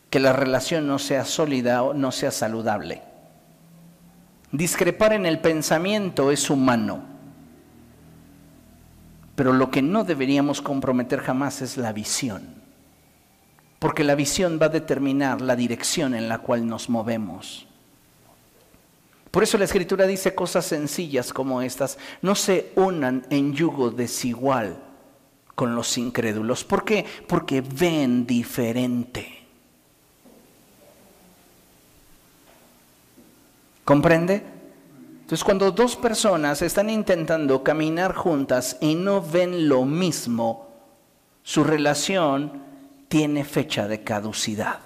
que la relación no sea sólida o no sea saludable. Discrepar en el pensamiento es humano, pero lo que no deberíamos comprometer jamás es la visión, porque la visión va a determinar la dirección en la cual nos movemos. Por eso la escritura dice cosas sencillas como estas. No se unan en yugo desigual con los incrédulos. ¿Por qué? Porque ven diferente. ¿Comprende? Entonces cuando dos personas están intentando caminar juntas y no ven lo mismo, su relación tiene fecha de caducidad.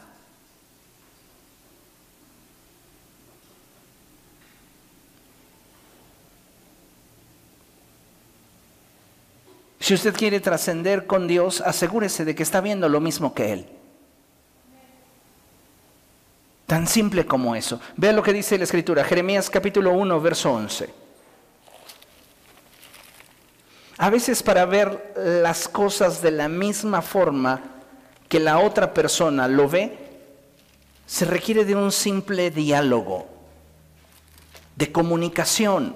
Si usted quiere trascender con Dios, asegúrese de que está viendo lo mismo que Él. Tan simple como eso. Vea lo que dice la escritura, Jeremías capítulo 1, verso 11. A veces para ver las cosas de la misma forma que la otra persona lo ve, se requiere de un simple diálogo, de comunicación.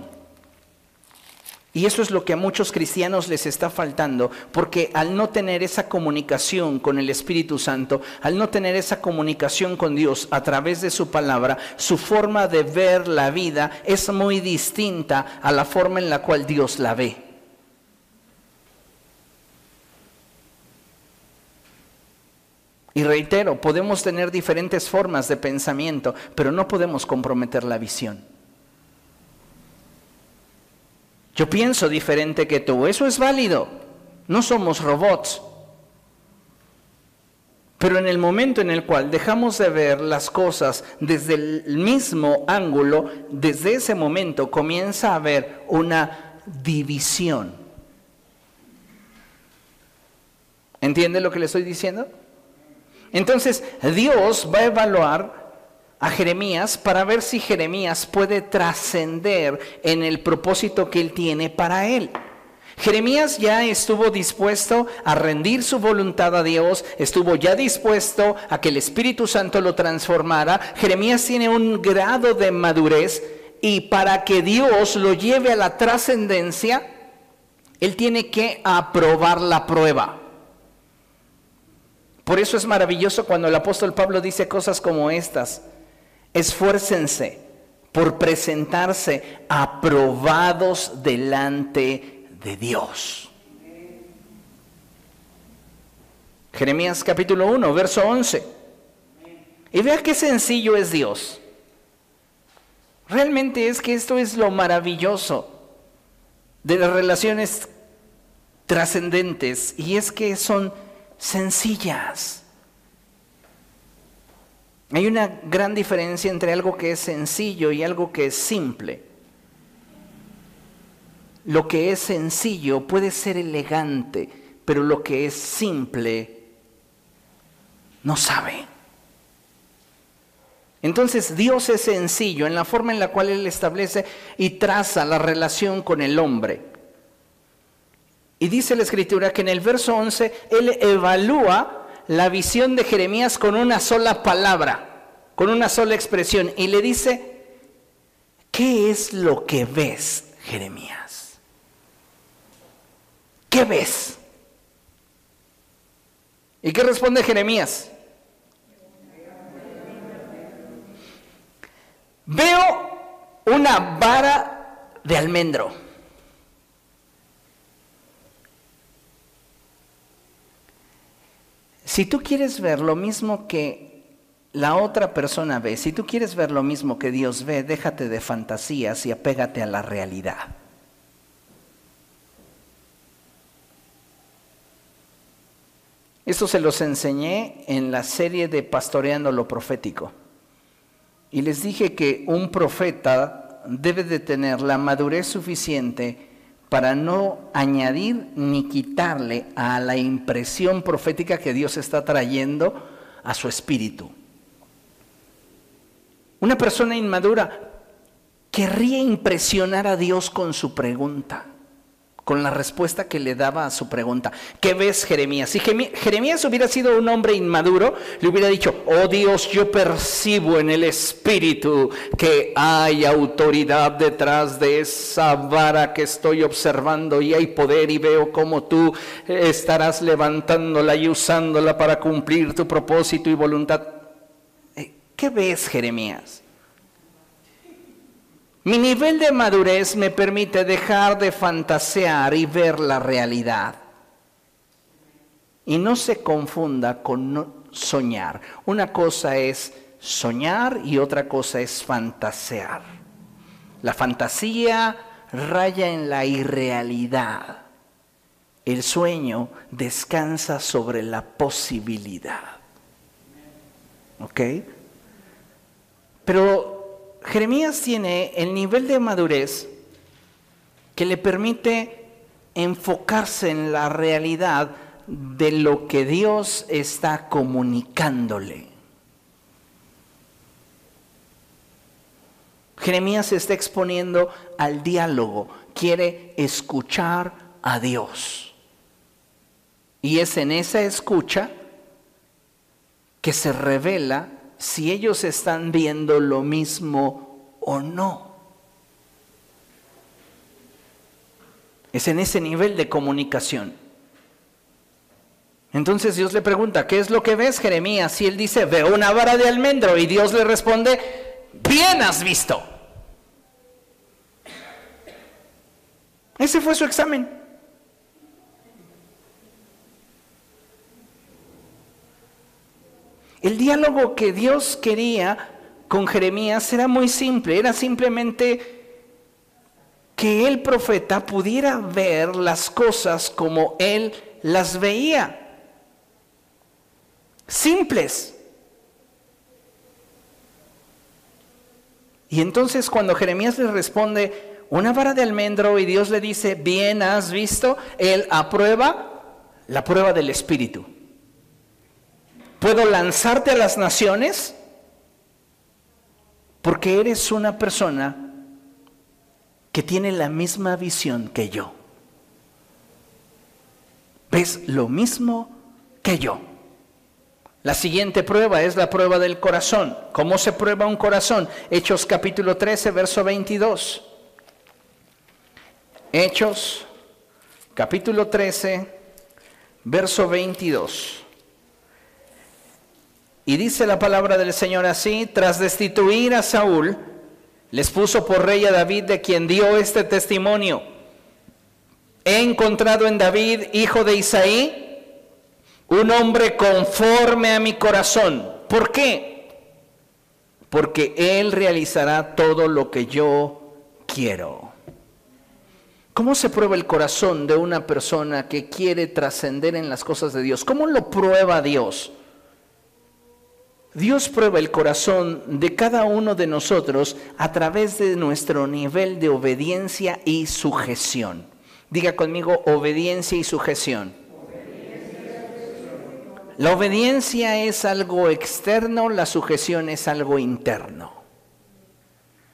Y eso es lo que a muchos cristianos les está faltando, porque al no tener esa comunicación con el Espíritu Santo, al no tener esa comunicación con Dios a través de su palabra, su forma de ver la vida es muy distinta a la forma en la cual Dios la ve. Y reitero, podemos tener diferentes formas de pensamiento, pero no podemos comprometer la visión. Yo pienso diferente que tú, eso es válido. No somos robots. Pero en el momento en el cual dejamos de ver las cosas desde el mismo ángulo, desde ese momento comienza a haber una división. ¿Entiende lo que le estoy diciendo? Entonces Dios va a evaluar a Jeremías para ver si Jeremías puede trascender en el propósito que él tiene para él. Jeremías ya estuvo dispuesto a rendir su voluntad a Dios, estuvo ya dispuesto a que el Espíritu Santo lo transformara. Jeremías tiene un grado de madurez y para que Dios lo lleve a la trascendencia, él tiene que aprobar la prueba. Por eso es maravilloso cuando el apóstol Pablo dice cosas como estas. Esfuércense por presentarse aprobados delante de Dios. Jeremías capítulo 1, verso 11. Y vea qué sencillo es Dios. Realmente es que esto es lo maravilloso de las relaciones trascendentes y es que son sencillas. Hay una gran diferencia entre algo que es sencillo y algo que es simple. Lo que es sencillo puede ser elegante, pero lo que es simple no sabe. Entonces Dios es sencillo en la forma en la cual Él establece y traza la relación con el hombre. Y dice la escritura que en el verso 11 Él evalúa la visión de Jeremías con una sola palabra, con una sola expresión, y le dice, ¿qué es lo que ves, Jeremías? ¿Qué ves? ¿Y qué responde Jeremías? Veo una vara de almendro. Si tú quieres ver lo mismo que la otra persona ve, si tú quieres ver lo mismo que Dios ve, déjate de fantasías y apégate a la realidad. Esto se los enseñé en la serie de Pastoreando lo Profético. Y les dije que un profeta debe de tener la madurez suficiente para no añadir ni quitarle a la impresión profética que Dios está trayendo a su espíritu. Una persona inmadura querría impresionar a Dios con su pregunta con la respuesta que le daba a su pregunta. ¿Qué ves, Jeremías? Si Jeremías hubiera sido un hombre inmaduro, le hubiera dicho, oh Dios, yo percibo en el Espíritu que hay autoridad detrás de esa vara que estoy observando y hay poder y veo cómo tú estarás levantándola y usándola para cumplir tu propósito y voluntad. Eh, ¿Qué ves, Jeremías? Mi nivel de madurez me permite dejar de fantasear y ver la realidad. Y no se confunda con soñar. Una cosa es soñar y otra cosa es fantasear. La fantasía raya en la irrealidad. El sueño descansa sobre la posibilidad. ¿Ok? Pero Jeremías tiene el nivel de madurez que le permite enfocarse en la realidad de lo que Dios está comunicándole. Jeremías se está exponiendo al diálogo, quiere escuchar a Dios. Y es en esa escucha que se revela si ellos están viendo lo mismo o no. Es en ese nivel de comunicación. Entonces Dios le pregunta, ¿qué es lo que ves, Jeremías? Y él dice, veo una vara de almendro. Y Dios le responde, bien has visto. Ese fue su examen. El diálogo que Dios quería con Jeremías era muy simple, era simplemente que el profeta pudiera ver las cosas como él las veía. Simples. Y entonces cuando Jeremías le responde, una vara de almendro y Dios le dice, bien has visto, él aprueba la prueba del Espíritu. ¿Puedo lanzarte a las naciones? Porque eres una persona que tiene la misma visión que yo. Ves lo mismo que yo. La siguiente prueba es la prueba del corazón. ¿Cómo se prueba un corazón? Hechos capítulo 13, verso 22. Hechos capítulo 13, verso 22. Y dice la palabra del Señor así, tras destituir a Saúl, les puso por rey a David de quien dio este testimonio. He encontrado en David, hijo de Isaí, un hombre conforme a mi corazón. ¿Por qué? Porque él realizará todo lo que yo quiero. ¿Cómo se prueba el corazón de una persona que quiere trascender en las cosas de Dios? ¿Cómo lo prueba Dios? Dios prueba el corazón de cada uno de nosotros a través de nuestro nivel de obediencia y sujeción. Diga conmigo obediencia y sujeción. La obediencia es algo externo, la sujeción es algo interno.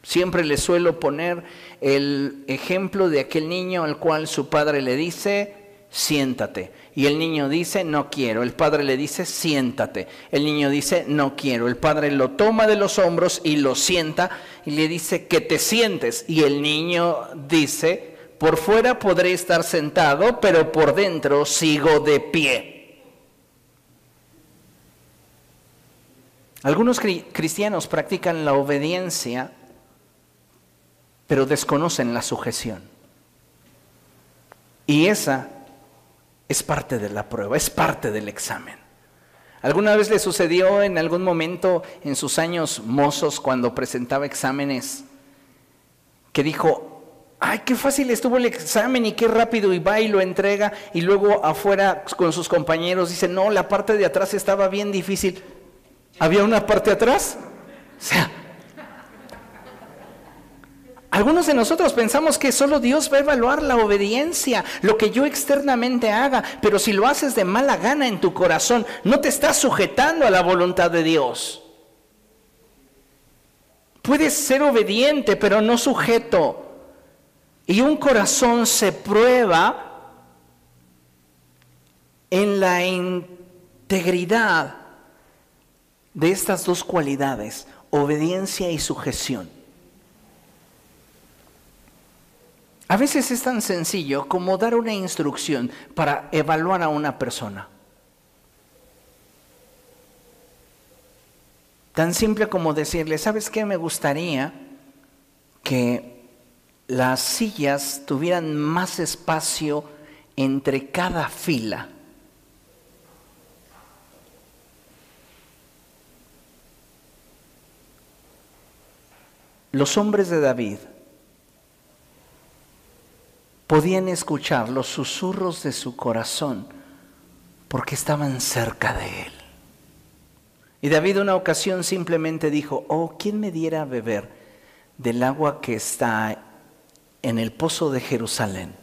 Siempre le suelo poner el ejemplo de aquel niño al cual su padre le dice, siéntate. Y el niño dice, no quiero. El padre le dice, siéntate. El niño dice, no quiero. El padre lo toma de los hombros y lo sienta y le dice, que te sientes. Y el niño dice, por fuera podré estar sentado, pero por dentro sigo de pie. Algunos cristianos practican la obediencia, pero desconocen la sujeción. Y esa es parte de la prueba, es parte del examen. ¿Alguna vez le sucedió en algún momento en sus años mozos cuando presentaba exámenes que dijo, ay, qué fácil estuvo el examen y qué rápido y va y lo entrega y luego afuera con sus compañeros dice, no, la parte de atrás estaba bien difícil. ¿Había una parte atrás? O sea, algunos de nosotros pensamos que solo Dios va a evaluar la obediencia, lo que yo externamente haga, pero si lo haces de mala gana en tu corazón, no te estás sujetando a la voluntad de Dios. Puedes ser obediente, pero no sujeto. Y un corazón se prueba en la integridad de estas dos cualidades, obediencia y sujeción. A veces es tan sencillo como dar una instrucción para evaluar a una persona. Tan simple como decirle, ¿sabes qué? Me gustaría que las sillas tuvieran más espacio entre cada fila. Los hombres de David podían escuchar los susurros de su corazón porque estaban cerca de él. Y David una ocasión simplemente dijo, oh, ¿quién me diera a beber del agua que está en el pozo de Jerusalén?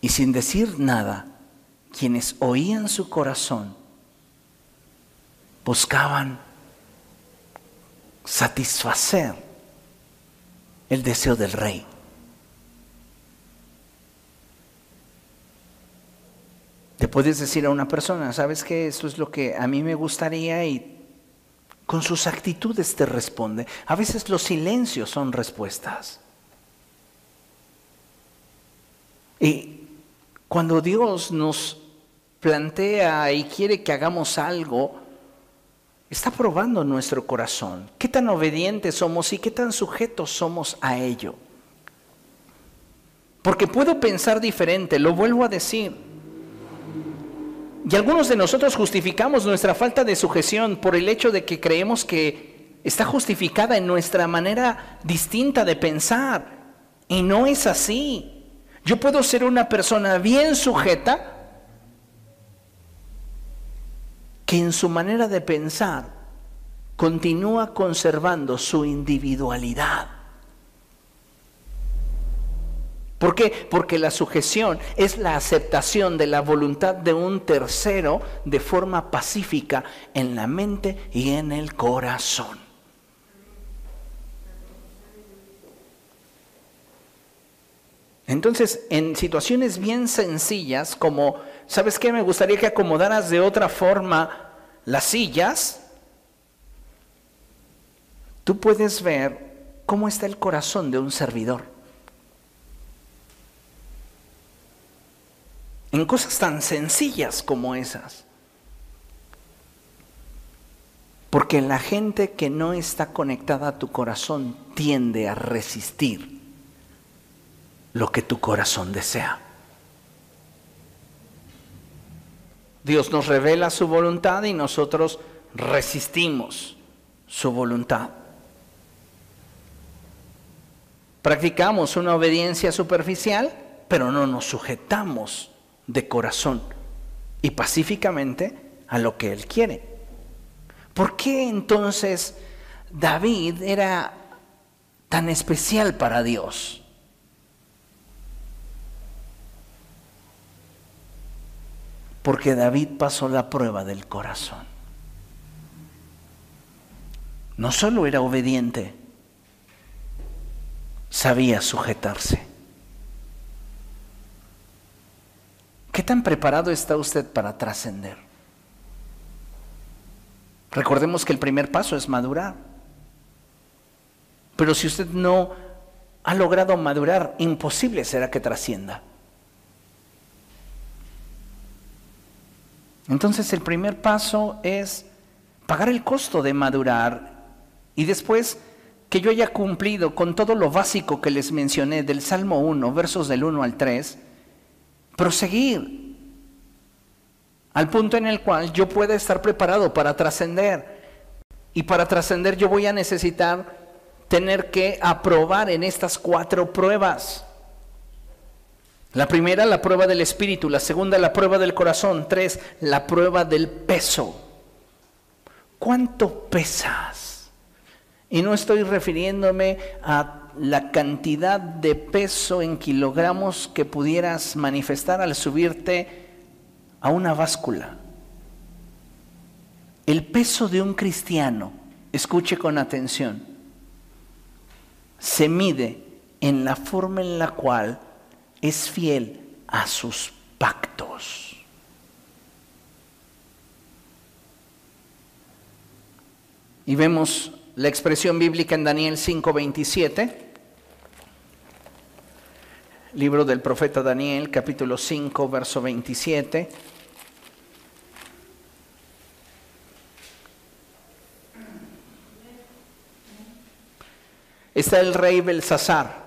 Y sin decir nada, quienes oían su corazón buscaban satisfacer el deseo del rey. Le puedes decir a una persona, ¿sabes qué? Esto es lo que a mí me gustaría y con sus actitudes te responde. A veces los silencios son respuestas. Y cuando Dios nos plantea y quiere que hagamos algo, está probando nuestro corazón. ¿Qué tan obedientes somos y qué tan sujetos somos a ello? Porque puedo pensar diferente, lo vuelvo a decir. Y algunos de nosotros justificamos nuestra falta de sujeción por el hecho de que creemos que está justificada en nuestra manera distinta de pensar. Y no es así. Yo puedo ser una persona bien sujeta que en su manera de pensar continúa conservando su individualidad. ¿Por qué? Porque la sujeción es la aceptación de la voluntad de un tercero de forma pacífica en la mente y en el corazón. Entonces, en situaciones bien sencillas como, ¿sabes qué? Me gustaría que acomodaras de otra forma las sillas. Tú puedes ver cómo está el corazón de un servidor. en cosas tan sencillas como esas. Porque la gente que no está conectada a tu corazón tiende a resistir lo que tu corazón desea. Dios nos revela su voluntad y nosotros resistimos su voluntad. Practicamos una obediencia superficial, pero no nos sujetamos de corazón y pacíficamente a lo que él quiere. ¿Por qué entonces David era tan especial para Dios? Porque David pasó la prueba del corazón. No solo era obediente, sabía sujetarse. ¿Qué tan preparado está usted para trascender? Recordemos que el primer paso es madurar. Pero si usted no ha logrado madurar, imposible será que trascienda. Entonces el primer paso es pagar el costo de madurar y después que yo haya cumplido con todo lo básico que les mencioné del Salmo 1, versos del 1 al 3, proseguir al punto en el cual yo pueda estar preparado para trascender. Y para trascender yo voy a necesitar tener que aprobar en estas cuatro pruebas. La primera, la prueba del espíritu. La segunda, la prueba del corazón. Tres, la prueba del peso. ¿Cuánto pesas? Y no estoy refiriéndome a la cantidad de peso en kilogramos que pudieras manifestar al subirte a una báscula. El peso de un cristiano, escuche con atención, se mide en la forma en la cual es fiel a sus pactos. Y vemos la expresión bíblica en Daniel 5:27 libro del profeta Daniel, capítulo 5, verso 27. Está el rey Belsasar,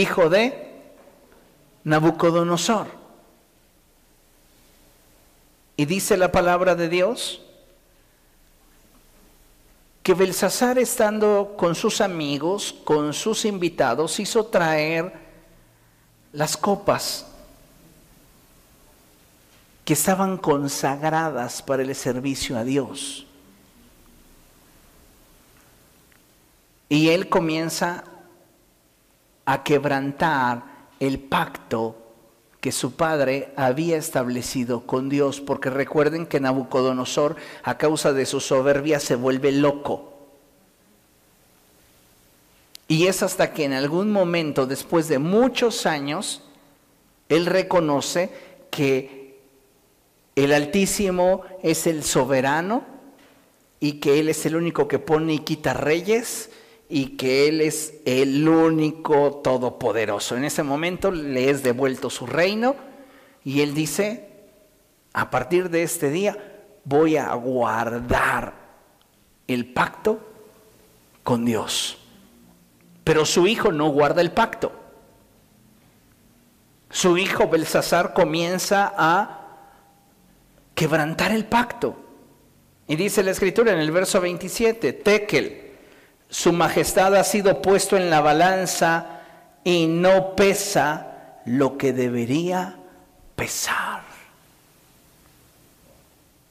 hijo de Nabucodonosor. Y dice la palabra de Dios que Belsasar estando con sus amigos, con sus invitados, hizo traer las copas que estaban consagradas para el servicio a Dios. Y él comienza a quebrantar el pacto que su padre había establecido con Dios, porque recuerden que Nabucodonosor, a causa de su soberbia, se vuelve loco. Y es hasta que en algún momento, después de muchos años, él reconoce que el Altísimo es el soberano y que Él es el único que pone y quita reyes y que Él es el único todopoderoso. En ese momento le es devuelto su reino y Él dice, a partir de este día voy a guardar el pacto con Dios. Pero su hijo no guarda el pacto. Su hijo Belsasar comienza a quebrantar el pacto. Y dice la escritura en el verso 27, Tekel, su majestad ha sido puesto en la balanza y no pesa lo que debería pesar.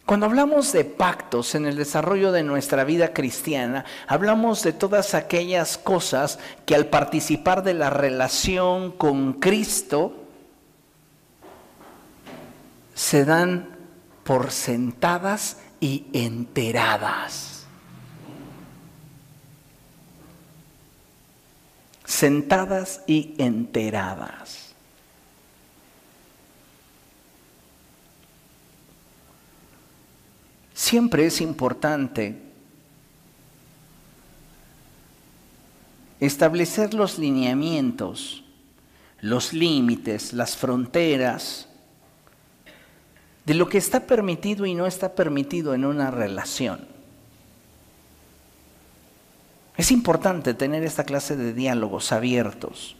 Cuando hablamos de pactos en el desarrollo de nuestra vida cristiana, hablamos de todas aquellas cosas que al participar de la relación con Cristo se dan por sentadas y enteradas. Sentadas y enteradas. Siempre es importante establecer los lineamientos, los límites, las fronteras de lo que está permitido y no está permitido en una relación. Es importante tener esta clase de diálogos abiertos,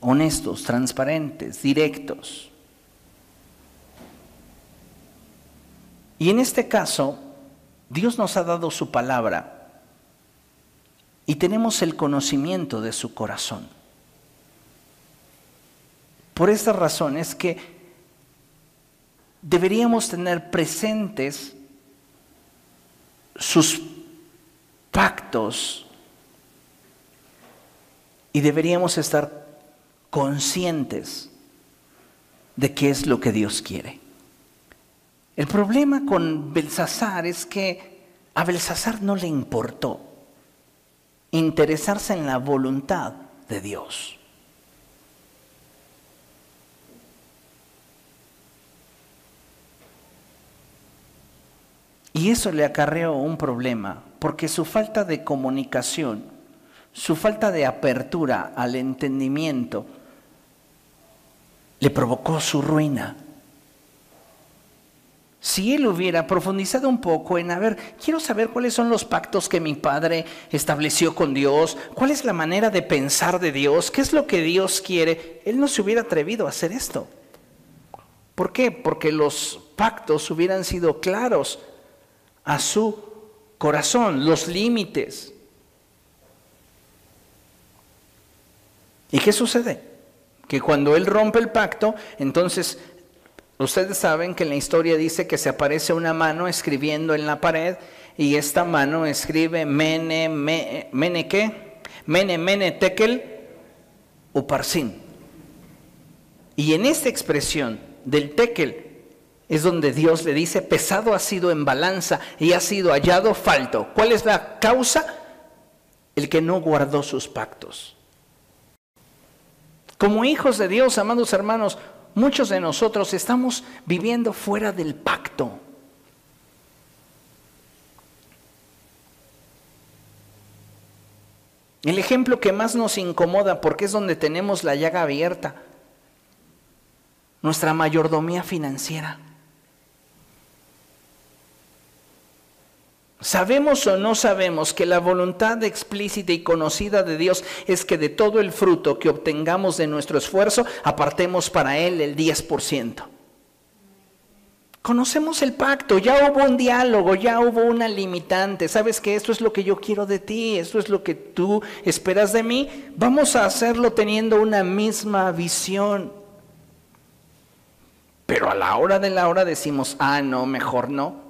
honestos, transparentes, directos. Y en este caso, Dios nos ha dado su palabra y tenemos el conocimiento de su corazón. Por esta razón es que deberíamos tener presentes sus y deberíamos estar conscientes de qué es lo que Dios quiere. El problema con Belsasar es que a Belsasar no le importó interesarse en la voluntad de Dios. Y eso le acarreó un problema, porque su falta de comunicación, su falta de apertura al entendimiento, le provocó su ruina si él hubiera profundizado un poco en, a ver, quiero saber cuáles son los pactos que mi padre estableció con Dios, cuál es la manera de pensar de Dios, qué es lo que Dios quiere, él no se hubiera atrevido a hacer esto. ¿Por qué? Porque los pactos hubieran sido claros a su corazón, los límites. ¿Y qué sucede? Que cuando él rompe el pacto, entonces Ustedes saben que en la historia dice que se aparece una mano escribiendo en la pared y esta mano escribe mene, mene, ¿qué? Mene, mene, tekel, uparsin. Y en esta expresión del tekel es donde Dios le dice, pesado ha sido en balanza y ha sido hallado falto. ¿Cuál es la causa? El que no guardó sus pactos. Como hijos de Dios, amados hermanos, muchos de nosotros estamos viviendo fuera del pacto. El ejemplo que más nos incomoda, porque es donde tenemos la llaga abierta, nuestra mayordomía financiera. Sabemos o no sabemos que la voluntad explícita y conocida de Dios es que de todo el fruto que obtengamos de nuestro esfuerzo, apartemos para Él el 10%. Conocemos el pacto, ya hubo un diálogo, ya hubo una limitante. Sabes que esto es lo que yo quiero de ti, esto es lo que tú esperas de mí. Vamos a hacerlo teniendo una misma visión. Pero a la hora de la hora decimos, ah, no, mejor no.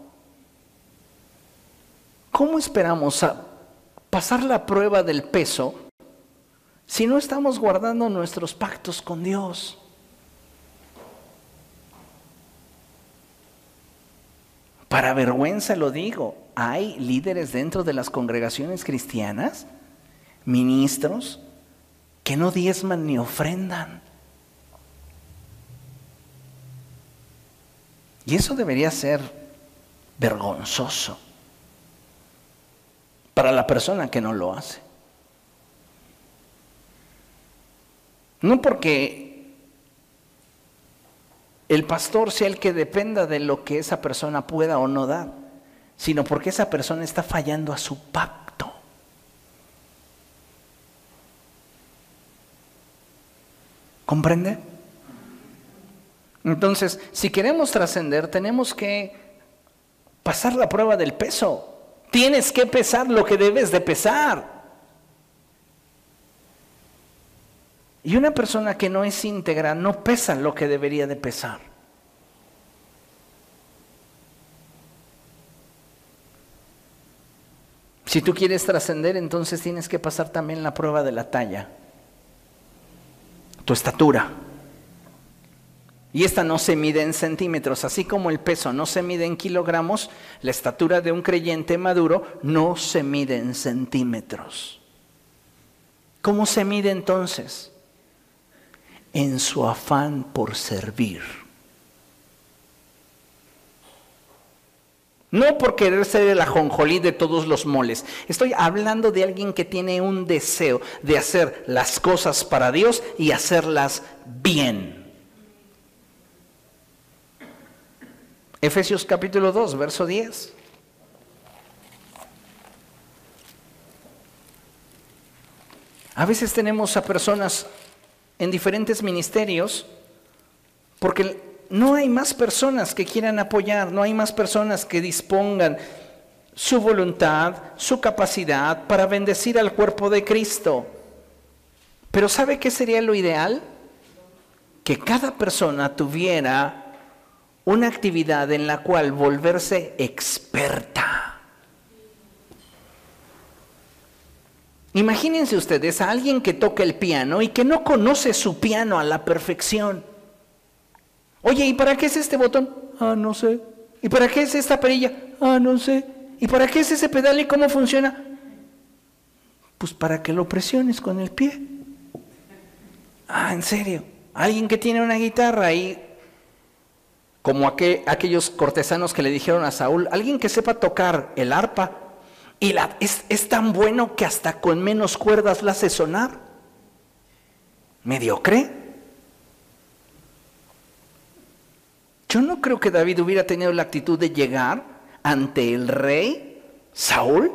¿Cómo esperamos pasar la prueba del peso si no estamos guardando nuestros pactos con Dios? Para vergüenza lo digo, hay líderes dentro de las congregaciones cristianas, ministros, que no diezman ni ofrendan. Y eso debería ser vergonzoso para la persona que no lo hace. No porque el pastor sea el que dependa de lo que esa persona pueda o no dar, sino porque esa persona está fallando a su pacto. ¿Comprende? Entonces, si queremos trascender, tenemos que pasar la prueba del peso. Tienes que pesar lo que debes de pesar. Y una persona que no es íntegra no pesa lo que debería de pesar. Si tú quieres trascender, entonces tienes que pasar también la prueba de la talla, tu estatura. Y esta no se mide en centímetros, así como el peso no se mide en kilogramos, la estatura de un creyente maduro no se mide en centímetros. ¿Cómo se mide entonces? En su afán por servir. No por querer ser el ajonjolí de todos los moles. Estoy hablando de alguien que tiene un deseo de hacer las cosas para Dios y hacerlas bien. Efesios capítulo 2, verso 10. A veces tenemos a personas en diferentes ministerios porque no hay más personas que quieran apoyar, no hay más personas que dispongan su voluntad, su capacidad para bendecir al cuerpo de Cristo. Pero ¿sabe qué sería lo ideal? Que cada persona tuviera una actividad en la cual volverse experta. Imagínense ustedes a alguien que toca el piano y que no conoce su piano a la perfección. Oye, ¿y para qué es este botón? Ah, no sé. ¿Y para qué es esta perilla? Ah, no sé. ¿Y para qué es ese pedal y cómo funciona? Pues para que lo presiones con el pie. Ah, en serio. Alguien que tiene una guitarra y como aquellos cortesanos que le dijeron a Saúl, alguien que sepa tocar el arpa y la, es, es tan bueno que hasta con menos cuerdas la hace sonar. Mediocre. Yo no creo que David hubiera tenido la actitud de llegar ante el rey Saúl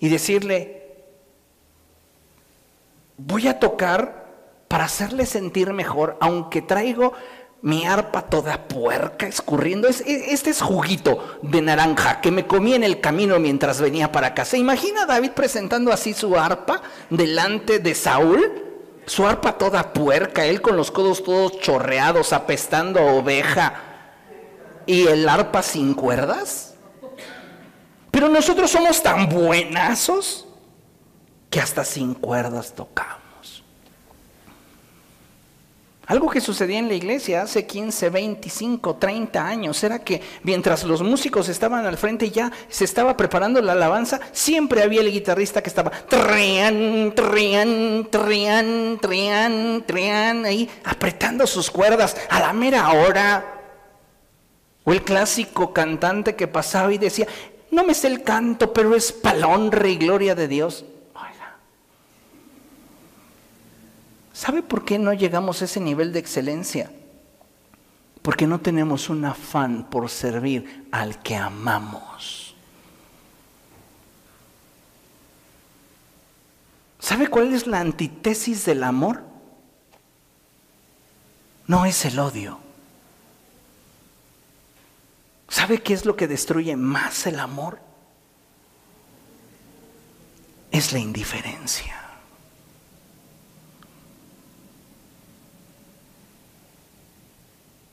y decirle, voy a tocar para hacerle sentir mejor, aunque traigo mi arpa toda puerca escurriendo. Este es juguito de naranja que me comí en el camino mientras venía para acá. ¿Se imagina David presentando así su arpa delante de Saúl? Su arpa toda puerca, él con los codos todos chorreados, apestando a oveja. ¿Y el arpa sin cuerdas? Pero nosotros somos tan buenazos que hasta sin cuerdas tocamos. Algo que sucedía en la iglesia hace 15, 25, 30 años era que mientras los músicos estaban al frente y ya se estaba preparando la alabanza, siempre había el guitarrista que estaba trian, trian, trian, trian, trian, ahí apretando sus cuerdas a la mera hora. O el clásico cantante que pasaba y decía, no me sé el canto, pero es palón, y gloria de Dios. ¿Sabe por qué no llegamos a ese nivel de excelencia? Porque no tenemos un afán por servir al que amamos. ¿Sabe cuál es la antítesis del amor? No es el odio. ¿Sabe qué es lo que destruye más el amor? Es la indiferencia.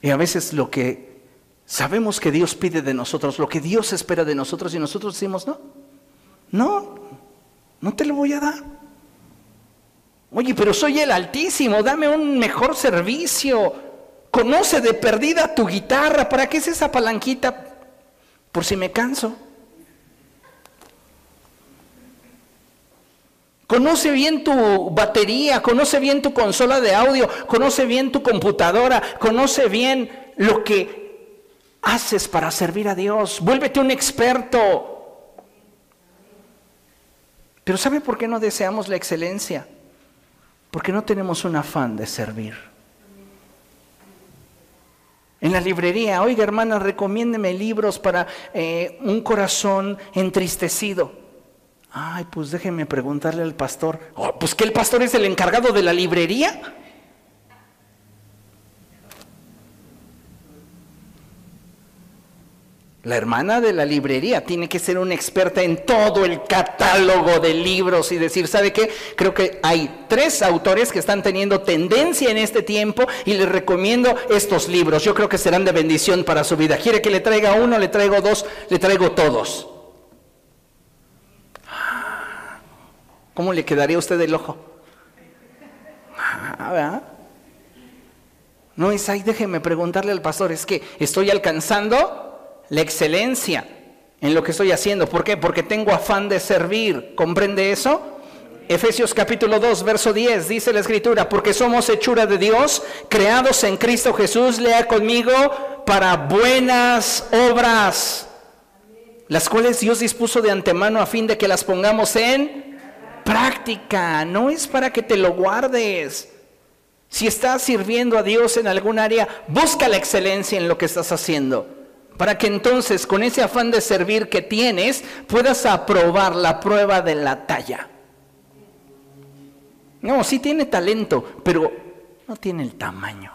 Y a veces lo que sabemos que Dios pide de nosotros, lo que Dios espera de nosotros y nosotros decimos, no, no, no te lo voy a dar. Oye, pero soy el Altísimo, dame un mejor servicio. Conoce de perdida tu guitarra, ¿para qué es esa palanquita? por si me canso. Conoce bien tu batería, conoce bien tu consola de audio, conoce bien tu computadora, conoce bien lo que haces para servir a Dios. Vuélvete un experto. Pero ¿sabe por qué no deseamos la excelencia? Porque no tenemos un afán de servir. En la librería, oiga hermana, recomiéndeme libros para eh, un corazón entristecido. Ay, pues déjeme preguntarle al pastor. Oh, pues que el pastor es el encargado de la librería. La hermana de la librería tiene que ser una experta en todo el catálogo de libros y decir, ¿sabe qué? Creo que hay tres autores que están teniendo tendencia en este tiempo y les recomiendo estos libros. Yo creo que serán de bendición para su vida. ¿Quiere que le traiga uno, le traigo dos, le traigo todos? ¿Cómo le quedaría a usted el ojo? Ah, no es ahí, déjeme preguntarle al pastor, es que estoy alcanzando la excelencia en lo que estoy haciendo. ¿Por qué? Porque tengo afán de servir. ¿Comprende eso? Efesios capítulo 2, verso 10, dice la escritura, porque somos hechura de Dios, creados en Cristo Jesús, lea conmigo, para buenas obras, las cuales Dios dispuso de antemano a fin de que las pongamos en práctica, no es para que te lo guardes. Si estás sirviendo a Dios en algún área, busca la excelencia en lo que estás haciendo, para que entonces con ese afán de servir que tienes puedas aprobar la prueba de la talla. No, sí tiene talento, pero no tiene el tamaño.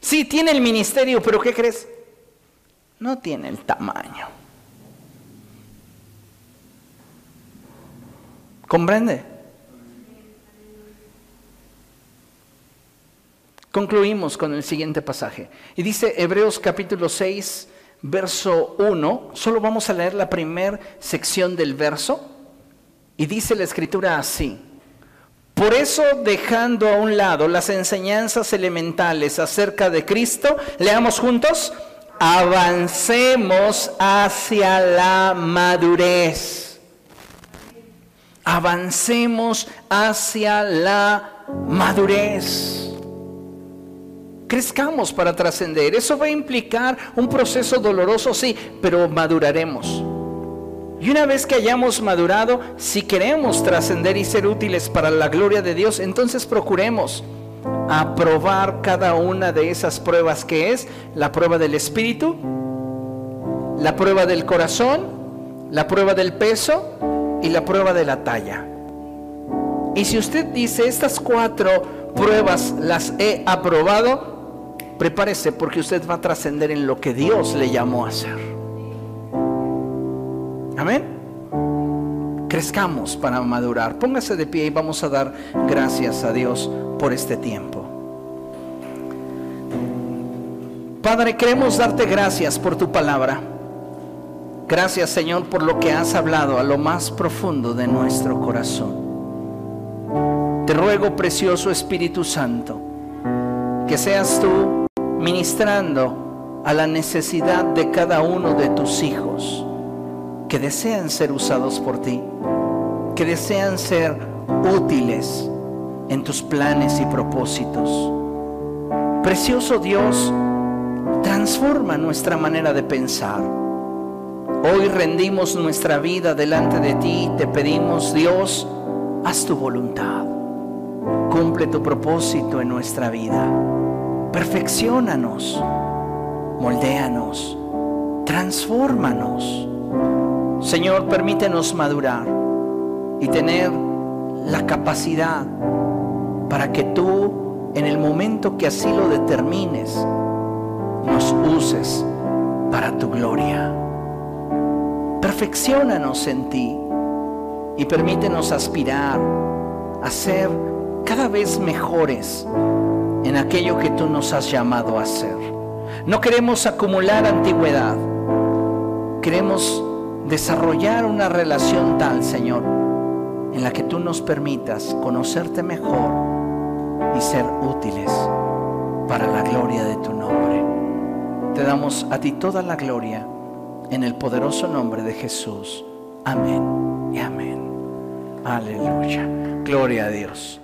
Sí tiene el ministerio, pero ¿qué crees? No tiene el tamaño. ¿Comprende? Concluimos con el siguiente pasaje. Y dice Hebreos capítulo 6, verso 1. Solo vamos a leer la primera sección del verso. Y dice la escritura así. Por eso, dejando a un lado las enseñanzas elementales acerca de Cristo, leamos juntos, avancemos hacia la madurez avancemos hacia la madurez. Crezcamos para trascender. Eso va a implicar un proceso doloroso, sí, pero maduraremos. Y una vez que hayamos madurado, si queremos trascender y ser útiles para la gloria de Dios, entonces procuremos aprobar cada una de esas pruebas que es la prueba del espíritu, la prueba del corazón, la prueba del peso y la prueba de la talla. Y si usted dice, estas cuatro pruebas las he aprobado, prepárese porque usted va a trascender en lo que Dios le llamó a hacer. Amén. Crezcamos para madurar. Póngase de pie y vamos a dar gracias a Dios por este tiempo. Padre, queremos darte gracias por tu palabra. Gracias Señor por lo que has hablado a lo más profundo de nuestro corazón. Te ruego, precioso Espíritu Santo, que seas tú ministrando a la necesidad de cada uno de tus hijos que desean ser usados por ti, que desean ser útiles en tus planes y propósitos. Precioso Dios, transforma nuestra manera de pensar Hoy rendimos nuestra vida delante de ti y te pedimos, Dios, haz tu voluntad. Cumple tu propósito en nuestra vida. Perfeccionanos, moldéanos, transfórmanos. Señor, permítenos madurar y tener la capacidad para que tú, en el momento que así lo determines, nos uses para tu gloria perfeccionanos en ti y permítenos aspirar a ser cada vez mejores en aquello que tú nos has llamado a hacer. No queremos acumular antigüedad, queremos desarrollar una relación tal, Señor, en la que tú nos permitas conocerte mejor y ser útiles para la gloria de tu nombre. Te damos a ti toda la gloria en el poderoso nombre de Jesús. Amén y amén. Aleluya. Gloria a Dios.